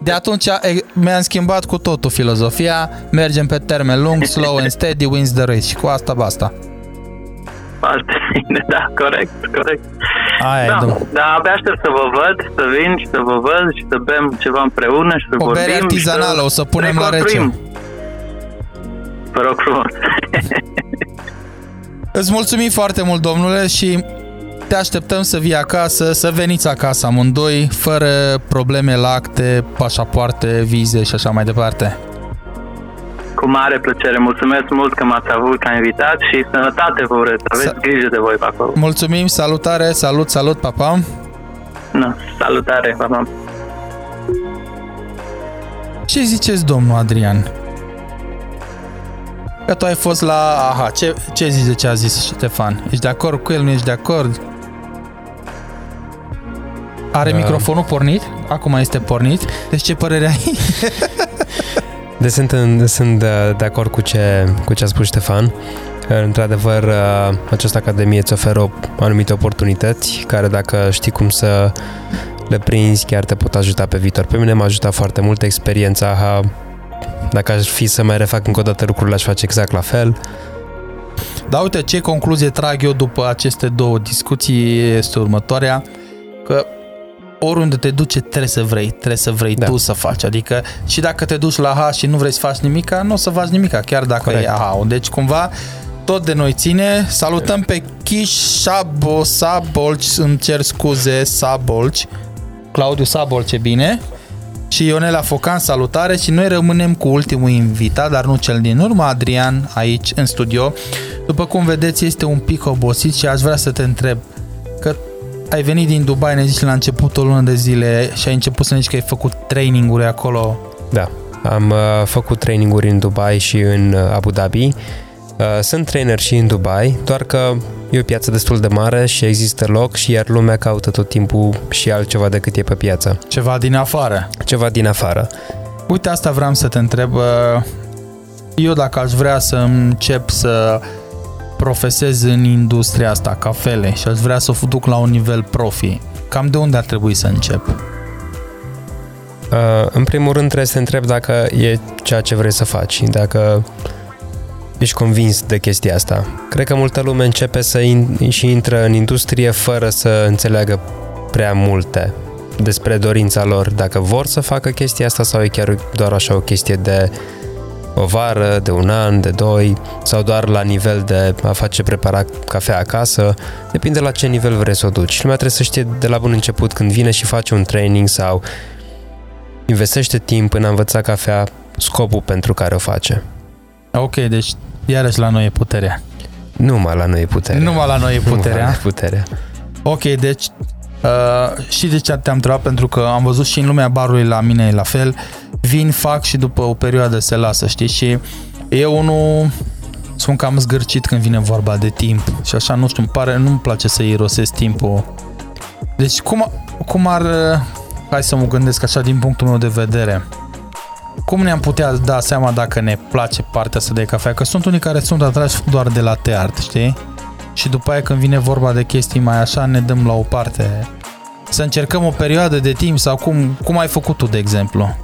de atunci mi-am schimbat cu totul filozofia, mergem pe termen lung, slow and steady wins the race și cu asta basta. Foarte bine, da, corect, corect. Aia da, e, da, abia aștept să vă văd, să vin și să vă văd și să bem ceva împreună și să o vorbim. O bere artizanală, să o să punem la rece. Vă rog frumos. Îți mulțumim foarte mult, domnule, și te așteptăm să vii acasă, să veniți acasă amândoi, fără probleme lacte, pașapoarte, vize și așa mai departe. Cu mare plăcere. Mulțumesc mult că m-ați avut ca invitat și sănătate vă urez. Aveți Sa- grijă de voi pe acolo. Mulțumim, salutare, salut, salut, papa. No, salutare, papa. Ce ziceți, domnul Adrian? Că tu ai fost la... Aha, ce, ce zici de ce a zis Ștefan? Ești de acord cu el, nu ești de acord? Are da. microfonul pornit? Acum este pornit. Deci ce părere ai? De sunt, sunt de, de acord cu ce, cu ce a spus Ștefan. Într-adevăr, această academie îți oferă anumite oportunități care dacă știi cum să le prinzi, chiar te pot ajuta pe viitor. Pe mine m-a ajutat foarte mult experiența dacă aș fi să mai refac încă o dată lucrurile, aș face exact la fel. Da, uite, ce concluzie trag eu după aceste două discuții este următoarea, că oriunde te duce trebuie să vrei, trebuie să vrei da. tu să faci. Adică și dacă te duci la H și nu vrei să faci nimica, nu o să faci nimica, chiar dacă Corect. e AHA. Deci cumva tot de noi ține. Salutăm pe Chiș Sabo Sabolci, îmi cer scuze, Sabolci. Claudiu Sabolci, bine și Ionela Focan, salutare și noi rămânem cu ultimul invitat, dar nu cel din urmă, Adrian, aici în studio. După cum vedeți, este un pic obosit și aș vrea să te întreb că ai venit din Dubai, ne zici la începutul lună de zile și ai început să ne zici că ai făcut traininguri acolo. Da, am uh, făcut traininguri în Dubai și în uh, Abu Dhabi. Uh, sunt trainer și în Dubai, doar că E o piață destul de mare și există loc și iar lumea caută tot timpul și altceva decât e pe piață. Ceva din afară. Ceva din afară. Uite, asta vreau să te întreb. Eu dacă aș vrea să încep să profesez în industria asta, cafele, și aș vrea să o duc la un nivel profi, cam de unde ar trebui să încep? Uh, în primul rând trebuie să te întreb dacă e ceea ce vrei să faci, dacă ești convins de chestia asta. Cred că multă lume începe să in- și intră în industrie fără să înțeleagă prea multe despre dorința lor, dacă vor să facă chestia asta sau e chiar doar așa o chestie de o vară, de un an, de doi sau doar la nivel de a face prepara cafea acasă, depinde la ce nivel vrei să o duci. Lumea trebuie să știe de la bun început când vine și face un training sau investește timp în a învăța cafea scopul pentru care o face. Ok, deci Iarăși la noi e puterea. Numai la noi e puterea. Numai la noi e puterea. Numai puterea. Ok, deci uh, și de ce te-am întrebat, pentru că am văzut și în lumea barului la mine e la fel, vin, fac și după o perioadă se lasă, știi? Și eu unul sunt cam zgârcit când vine vorba de timp și așa, nu știu, îmi pare, nu-mi place să irosesc timpul. Deci cum, cum ar, hai să mă gândesc așa din punctul meu de vedere, cum ne-am putea da seama dacă ne place partea asta de cafea? Că sunt unii care sunt atrași doar de la teart, știi? și după aia când vine vorba de chestii mai așa, ne dăm la o parte. Să încercăm o perioadă de timp sau cum, cum ai făcut tu, de exemplu?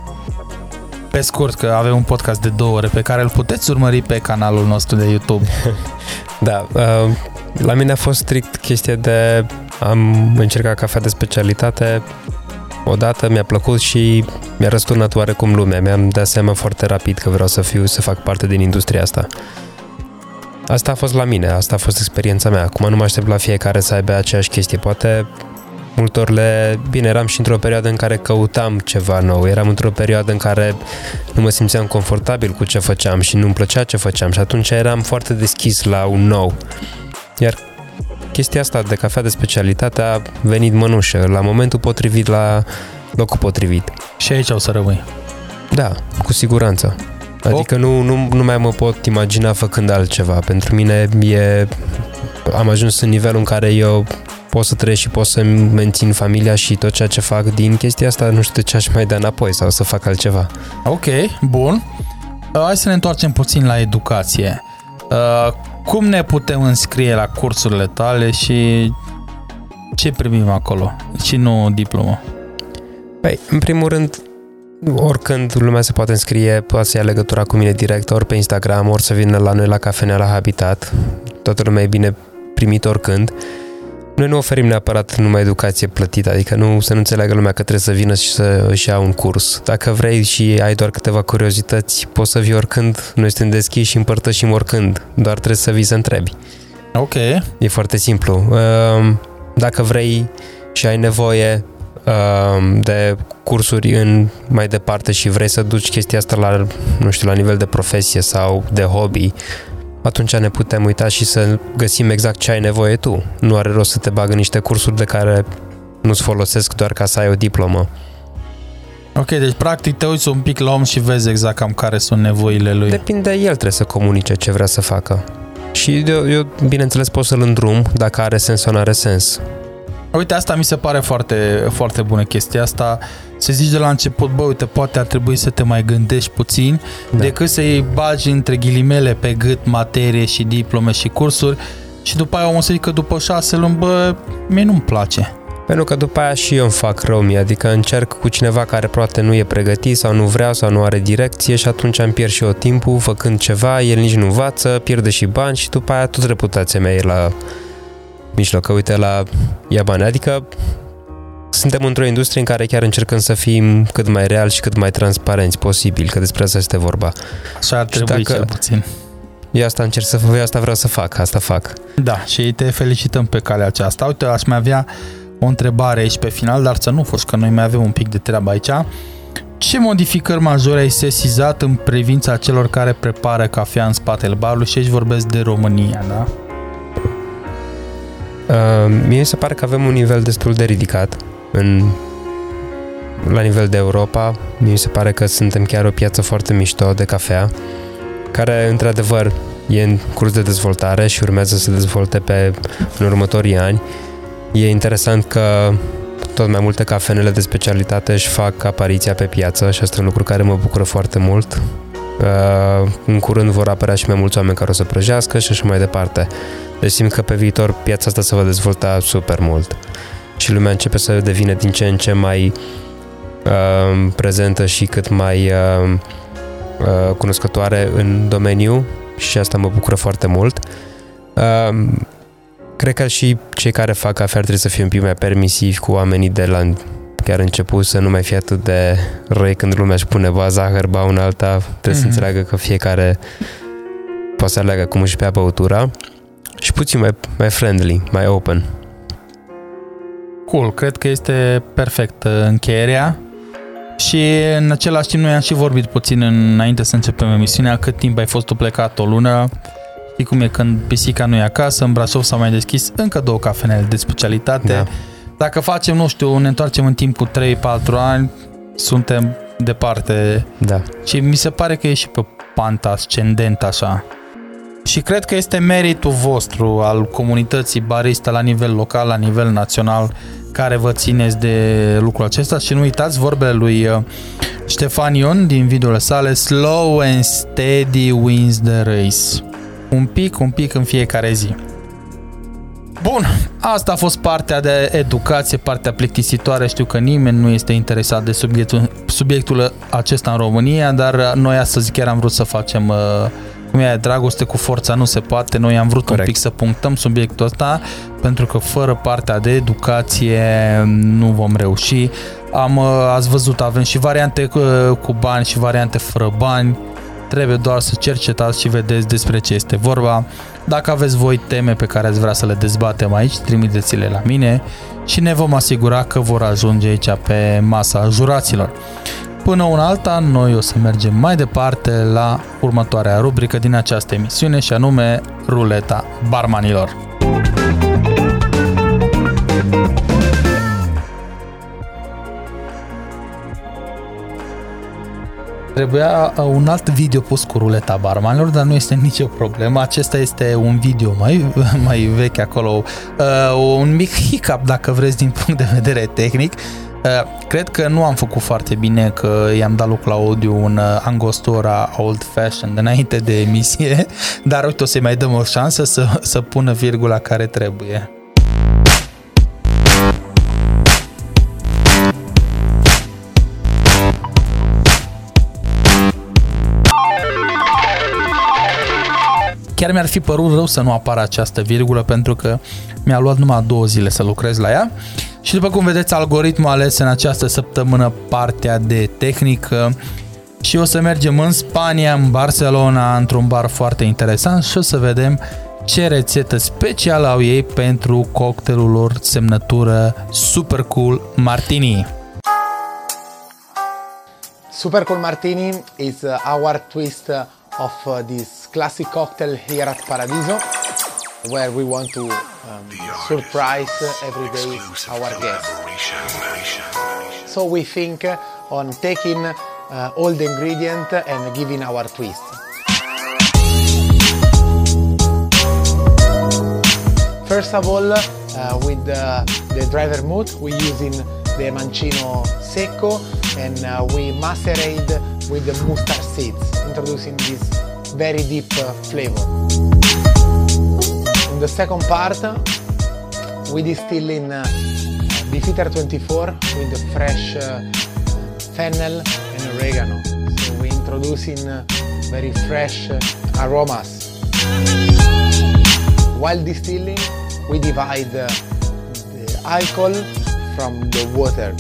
Pe scurt, că avem un podcast de două ore pe care îl puteți urmări pe canalul nostru de YouTube. da, uh, la mine a fost strict chestia de am încercat cafea de specialitate odată, mi-a plăcut și mi-a răsturnat oarecum lumea. Mi-am dat seama foarte rapid că vreau să fiu, să fac parte din industria asta. Asta a fost la mine, asta a fost experiența mea. Acum nu mă aștept la fiecare să aibă aceeași chestie. Poate multor le... Bine, eram și într-o perioadă în care căutam ceva nou. Eram într-o perioadă în care nu mă simțeam confortabil cu ce făceam și nu-mi plăcea ce făceam și atunci eram foarte deschis la un nou. Iar chestia asta de cafea de specialitate a venit mănușă la momentul potrivit, la locul potrivit. Și aici o să rămâi. Da, cu siguranță. Adică nu, nu, nu mai mă pot imagina făcând altceva. Pentru mine e... Am ajuns în nivelul în care eu pot să trăiesc și pot să mențin familia și tot ceea ce fac din chestia asta, nu știu de ce aș mai da înapoi sau să fac altceva. Ok, bun. Uh, hai să ne întoarcem puțin la educație. Uh, cum ne putem înscrie la cursurile tale și ce primim acolo și nu diplomă? Păi, în primul rând, oricând lumea se poate înscrie, poate să ia legătura cu mine direct, ori pe Instagram, ori să vină la noi la cafenea la Habitat. Toată lumea e bine primit oricând. Noi nu oferim neapărat numai educație plătită, adică nu să nu înțeleagă lumea că trebuie să vină și să își ia un curs. Dacă vrei și ai doar câteva curiozități, poți să vii oricând, noi suntem deschiși și împărtășim oricând, doar trebuie să vii să întrebi. Ok. E foarte simplu. Ehm, dacă vrei și ai nevoie ehm, de cursuri în mai departe și vrei să duci chestia asta la, nu știu, la nivel de profesie sau de hobby, atunci ne putem uita și să găsim exact ce ai nevoie tu. Nu are rost să te bagă niște cursuri de care nu-ți folosesc doar ca să ai o diplomă. Ok, deci practic te uiți un pic la om și vezi exact cam care sunt nevoile lui. Depinde, el trebuie să comunice ce vrea să facă. Și eu, eu bineînțeles, pot să-l îndrum dacă are sens sau nu are sens. Uite, asta mi se pare foarte, foarte bună chestia asta. Să zici de la început, bă, uite, poate ar trebui să te mai gândești puțin da. decât să-i bagi între ghilimele pe gât materie și diplome și cursuri și după aia omul să zică după șase luni, bă, mie nu-mi place. Pentru că după aia și eu îmi fac rău mie, adică încerc cu cineva care poate nu e pregătit sau nu vrea sau nu are direcție și atunci îmi pierd și eu timpul făcând ceva, el nici nu învață, pierde și bani și după aia tot reputația mea e la mijloc, că uite la ia bani. Adică suntem într-o industrie în care chiar încercăm să fim cât mai real și cât mai transparenți posibil, că despre asta este vorba. Așa ar trebui dacă, cel puțin. Eu asta încerc să fac, eu asta vreau să fac, asta fac. Da, și te felicităm pe calea aceasta. Uite, aș mai avea o întrebare aici pe final, dar să nu fost că noi mai avem un pic de treabă aici. Ce modificări majore ai sesizat în privința celor care prepară cafea în spatele barului și aici vorbesc de România, da? Uh, mie se pare că avem un nivel destul de ridicat în, la nivel de Europa. Mie se pare că suntem chiar o piață foarte mișto de cafea, care într-adevăr e în curs de dezvoltare și urmează să se dezvolte pe, în următorii ani. E interesant că tot mai multe cafenele de specialitate își fac apariția pe piață și asta e un lucru care mă bucură foarte mult. Uh, în curând vor apărea și mai mulți oameni care o să prăjească și așa mai departe. Deci simt că pe viitor piața asta se va dezvolta super mult și lumea începe să devină din ce în ce mai uh, prezentă și cât mai uh, uh, cunoscătoare în domeniu și asta mă bucură foarte mult. Uh, cred că și cei care fac cafea ar trebui să fie un pic mai permisivi cu oamenii de la chiar început să nu mai fie atât de răi când lumea își pune ba zahăr, ba un alta. Trebuie mm-hmm. să mhm. înțeleagă că fiecare poate să aleagă cum își bea băutura și puțin mai, mai friendly, mai open. Cool, cred că este perfect uh, încheierea și în același timp noi am și vorbit puțin înainte să începem emisiunea cât timp ai fost tu plecat o lună Știi cum e când pisica nu e acasă, în Brașov s-au mai deschis încă două cafenele de specialitate. Da. Dacă facem, nu știu, ne întoarcem în timp cu 3-4 ani, suntem departe. Da. Și mi se pare că e și pe panta ascendent așa. Și cred că este meritul vostru al comunității barista la nivel local, la nivel național, care vă țineți de lucrul acesta și nu uitați vorbele lui uh, Ștefan Ion din videole sale Slow and steady wins the race. Un pic, un pic în fiecare zi. Bun, asta a fost partea de educație, partea plictisitoare. Știu că nimeni nu este interesat de subiectul, subiectul acesta în România, dar noi astăzi chiar am vrut să facem uh, cum e dragoste cu forța nu se poate. Noi am vrut Corect. un pic să punctăm subiectul ăsta pentru că fără partea de educație nu vom reuși. Am, uh, ați văzut, avem și variante uh, cu bani și variante fără bani. Trebuie doar să cercetați și vedeți despre ce este vorba. Dacă aveți voi teme pe care ați vrea să le dezbatem aici, trimiteți-le la mine și ne vom asigura că vor ajunge aici pe masa juraților. Până una alta, noi o să mergem mai departe la următoarea rubrică din această emisiune și anume Ruleta Barmanilor. Trebuia uh, un alt video pus cu ruleta barmanilor, dar nu este nicio problemă. Acesta este un video mai, mai vechi acolo, uh, un mic hiccup, dacă vreți, din punct de vedere tehnic. Uh, cred că nu am făcut foarte bine că i-am dat loc la audio un angostura old fashioned înainte de emisie, dar uite o să-i mai dăm o șansă să, să pună virgula care trebuie. Chiar mi-ar fi părut rău să nu apară această virgulă pentru că mi-a luat numai două zile să lucrez la ea. Și după cum vedeți, algoritmul ales în această săptămână partea de tehnică și o să mergem în Spania, în Barcelona, într-un bar foarte interesant și o să vedem ce rețetă specială au ei pentru cocktailul lor semnătură Super Cool Martini. Super Cool Martini is uh, our twist uh, of uh, this classic cocktail here at Paradiso, where we want to um, surprise every day our guests. So we think on taking uh, all the ingredients and giving our twist. First of all, uh, with the, dry vermouth, we're using the mancino secco and uh, we macerate with the mustard seeds, introducing this very deep uh, flavor. In the second part, we distill in uh, Beefeater 24 with the fresh uh, fennel and oregano. So we introduce in uh, very fresh uh, aromas. While distilling, we divide uh, the alcohol from the water.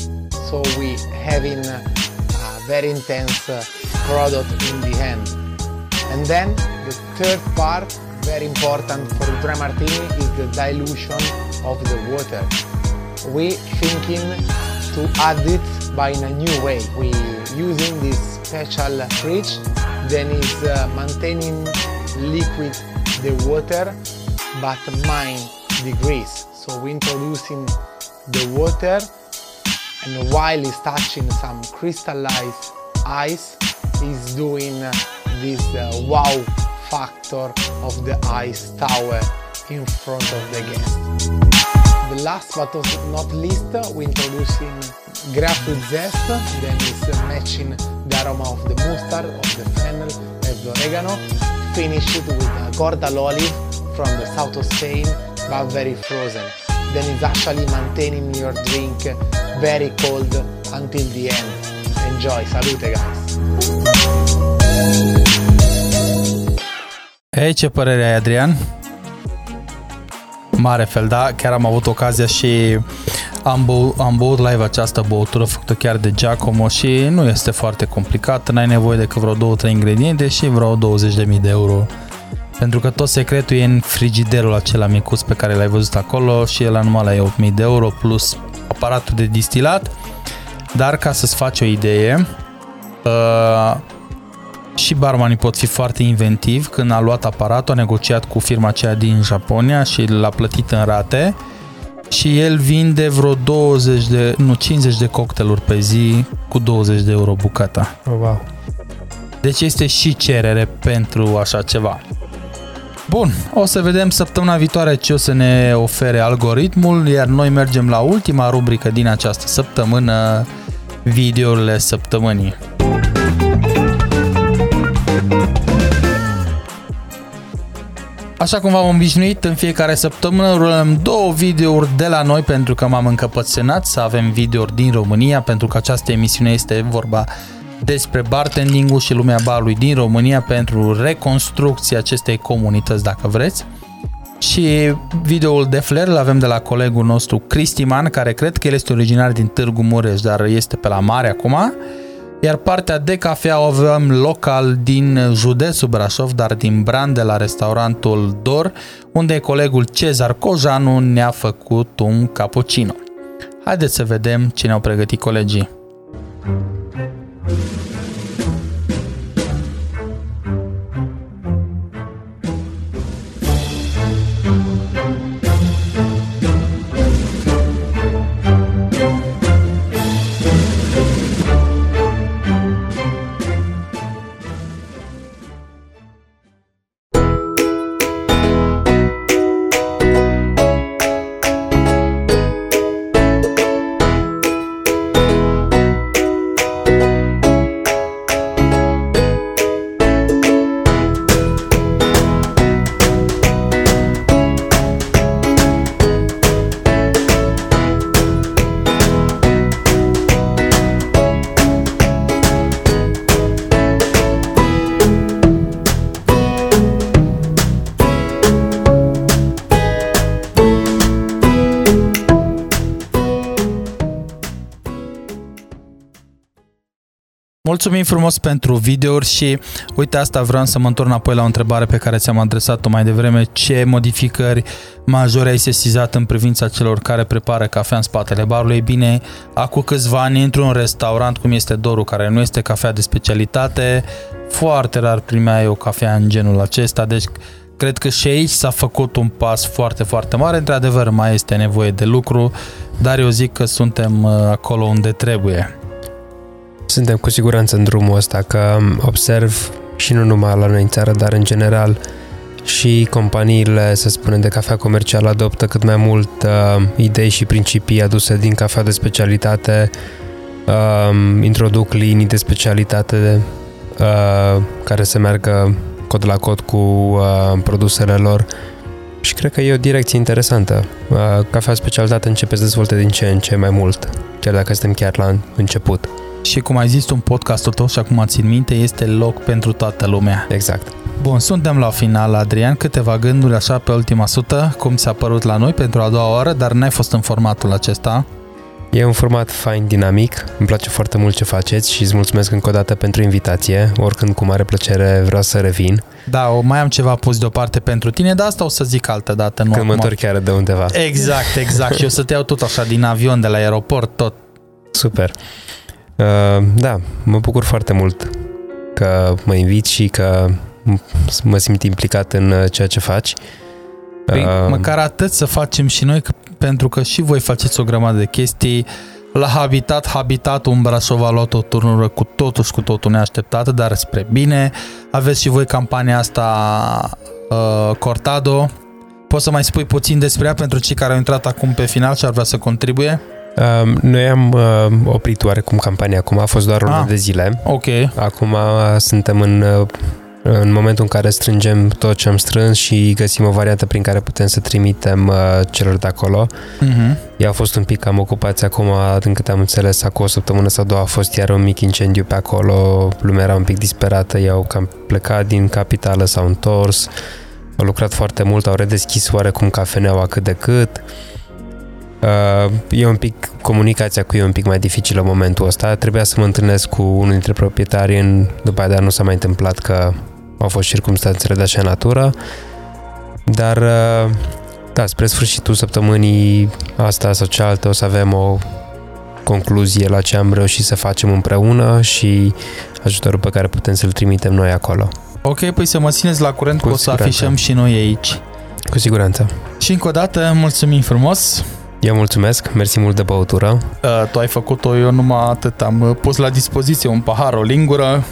So we having a very intense uh, product in the end. And then the third part, very important for dry martini, is the dilution of the water. We thinking to add it by in a new way. We using this special fridge, then is uh, maintaining liquid the water, but mine degrees. So we introducing the water, and while he's touching some crystallized ice, he's doing this uh, wow factor of the ice tower in front of the guest. The last but not least, we're introducing grapefruit zest, then is matching the aroma of the mustard, of the fennel, and the oregano. Finish it with a Gordal olive from the south of Spain, but very frozen. Then it's actually maintaining your drink very cold until the end. Enjoy, salute guys! Ei, ce părere ai, Adrian? Mare fel, da? Chiar am avut ocazia și am, bău, am băut live această băutură făcută chiar de Giacomo și nu este foarte complicat, n-ai nevoie decât vreo 2-3 ingrediente și vreo 20.000 de euro. Pentru că tot secretul e în frigiderul acela micuț pe care l-ai văzut acolo și el numai la 8.000 de euro plus aparatul de distilat. Dar ca să-ți faci o idee, uh, și barmanii pot fi foarte inventivi. Când a luat aparatul, a negociat cu firma aceea din Japonia și l-a plătit în rate și el vinde vreo 20 de, nu, 50 de cocktailuri pe zi cu 20 de euro bucata. Oh, wow. Deci este și cerere pentru așa ceva. Bun, o să vedem săptămâna viitoare ce o să ne ofere algoritmul, iar noi mergem la ultima rubrică din această săptămână, videourile săptămânii. Așa cum v-am obișnuit, în fiecare săptămână rulăm două videouri de la noi pentru că m-am încăpățânat să avem videouri din România, pentru că această emisiune este vorba despre bartending și lumea barului din România pentru reconstrucția acestei comunități, dacă vreți. Și videoul de flair îl avem de la colegul nostru Cristiman, care cred că el este originar din Târgu Mureș, dar este pe la mare acum. Iar partea de cafea o avem local din județul Brașov, dar din brand de la restaurantul Dor, unde colegul Cezar Cojanu ne-a făcut un cappuccino. Haideți să vedem ce ne-au pregătit colegii. Thank you. Mulțumim frumos pentru videouri și uite asta vreau să mă întorc înapoi la o întrebare pe care ți-am adresat-o mai devreme. Ce modificări majore ai sesizat în privința celor care prepară cafea în spatele barului? Ei bine, acum câțiva ani intru în restaurant cum este Doru, care nu este cafea de specialitate, foarte rar primeai o cafea în genul acesta, deci cred că și aici s-a făcut un pas foarte, foarte mare. Într-adevăr, mai este nevoie de lucru, dar eu zic că suntem uh, acolo unde trebuie. Suntem cu siguranță în drumul ăsta, că observ și nu numai la noi în țară, dar în general și companiile, să spunem, de cafea comercială adoptă cât mai mult uh, idei și principii aduse din cafea de specialitate, uh, introduc linii de specialitate uh, care să meargă cod la cod cu uh, produsele lor și cred că e o direcție interesantă. Uh, cafea specialitate începe să dezvolte din ce în ce mai mult, chiar dacă suntem chiar la început. Și cum ai zis tu în podcastul tău și acum țin minte, este loc pentru toată lumea. Exact. Bun, suntem la final, Adrian. Câteva gânduri așa pe ultima sută, cum ți-a părut la noi pentru a doua oară, dar n-ai fost în formatul acesta. E un format fain, dinamic, îmi place foarte mult ce faceți și îți mulțumesc încă o dată pentru invitație. Oricând cu mare plăcere vreau să revin. Da, o, mai am ceva pus deoparte pentru tine, dar asta o să zic altă dată. Nu Când mă întorc chiar de undeva. Exact, exact. și o să te iau tot așa din avion, de la aeroport, tot. Super. Uh, da, mă bucur foarte mult că mă invit și că mă simt implicat în uh, ceea ce faci. Păi, uh, măcar atât să facem și noi, pentru că și voi faceți o grămadă de chestii. La Habitat, Habitatul în Brașov a luat o turnură cu totul și cu totul neașteptată, dar spre bine. Aveți și voi campania asta uh, Cortado. Poți să mai spui puțin despre ea pentru cei care au intrat acum pe final și ar vrea să contribuie? Noi am uh, oprit oarecum campania acum, a fost doar o ah, de zile. Ok. Acum suntem în, uh, în momentul în care strângem tot ce am strâns și găsim o variantă prin care putem să trimitem uh, celor de acolo. Uh-huh. Ei au fost un pic cam ocupați acum, din câte am înțeles, acum o săptămână sau două a fost iar un mic incendiu pe acolo, lumea era un pic disperată, ei au cam plecat din capitală, s-au întors, au lucrat foarte mult, au redeschis oarecum cafeneaua cât de cât. Uh, e un pic, comunicația cu ei e un pic mai dificilă în momentul ăsta. Trebuia să mă întâlnesc cu unul dintre proprietari, în, după aceea nu s-a mai întâmplat că au fost circumstanțele de așa natură. Dar, uh, da, spre sfârșitul săptămânii asta sau cealaltă o să avem o concluzie la ce am reușit să facem împreună și ajutorul pe care putem să-l trimitem noi acolo. Ok, păi să mă țineți la curent cu că o să afișăm și noi aici. Cu siguranță. Și încă o dată, mulțumim frumos! Eu mulțumesc, mersi mult de băutură. Uh, tu ai făcut-o, eu numai atât. Am uh, pus la dispoziție un pahar, o lingură.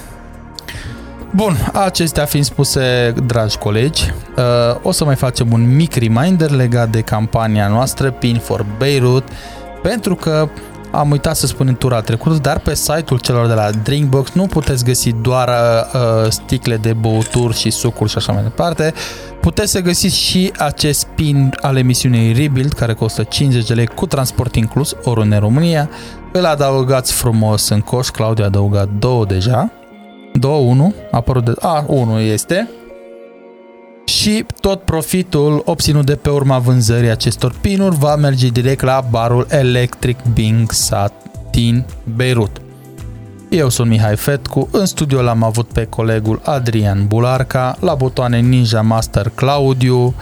Bun, acestea fiind spuse, dragi colegi, uh, o să mai facem un mic reminder legat de campania noastră Pin for Beirut, pentru că am uitat să spun în tura trecută, dar pe site-ul celor de la Drinkbox nu puteți găsi doar uh, sticle de băuturi și sucuri și așa mai departe. Puteți să găsiți și acest pin al emisiunii Rebuild, care costă 50 de lei cu transport inclus, oriunde în România. Îl adăugați frumos în coș, Claudia a adăugat două deja. Două, unu, a apărut de... A, unu este și tot profitul obținut de pe urma vânzării acestor pinuri va merge direct la barul Electric Bing Sat din Beirut. Eu sunt Mihai Fetcu, în studio l-am avut pe colegul Adrian Bularca, la butoane Ninja Master Claudiu,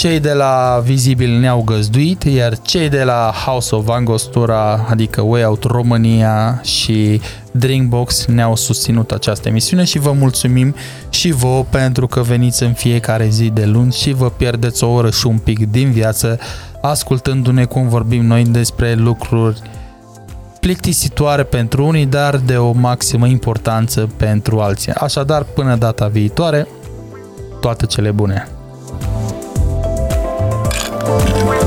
cei de la Vizibil ne-au găzduit, iar cei de la House of Angostura, adică Way Out România și Drinkbox ne-au susținut această emisiune și vă mulțumim și vouă pentru că veniți în fiecare zi de luni și vă pierdeți o oră și un pic din viață ascultându-ne cum vorbim noi despre lucruri plictisitoare pentru unii, dar de o maximă importanță pentru alții. Așadar, până data viitoare, toate cele bune! Bye.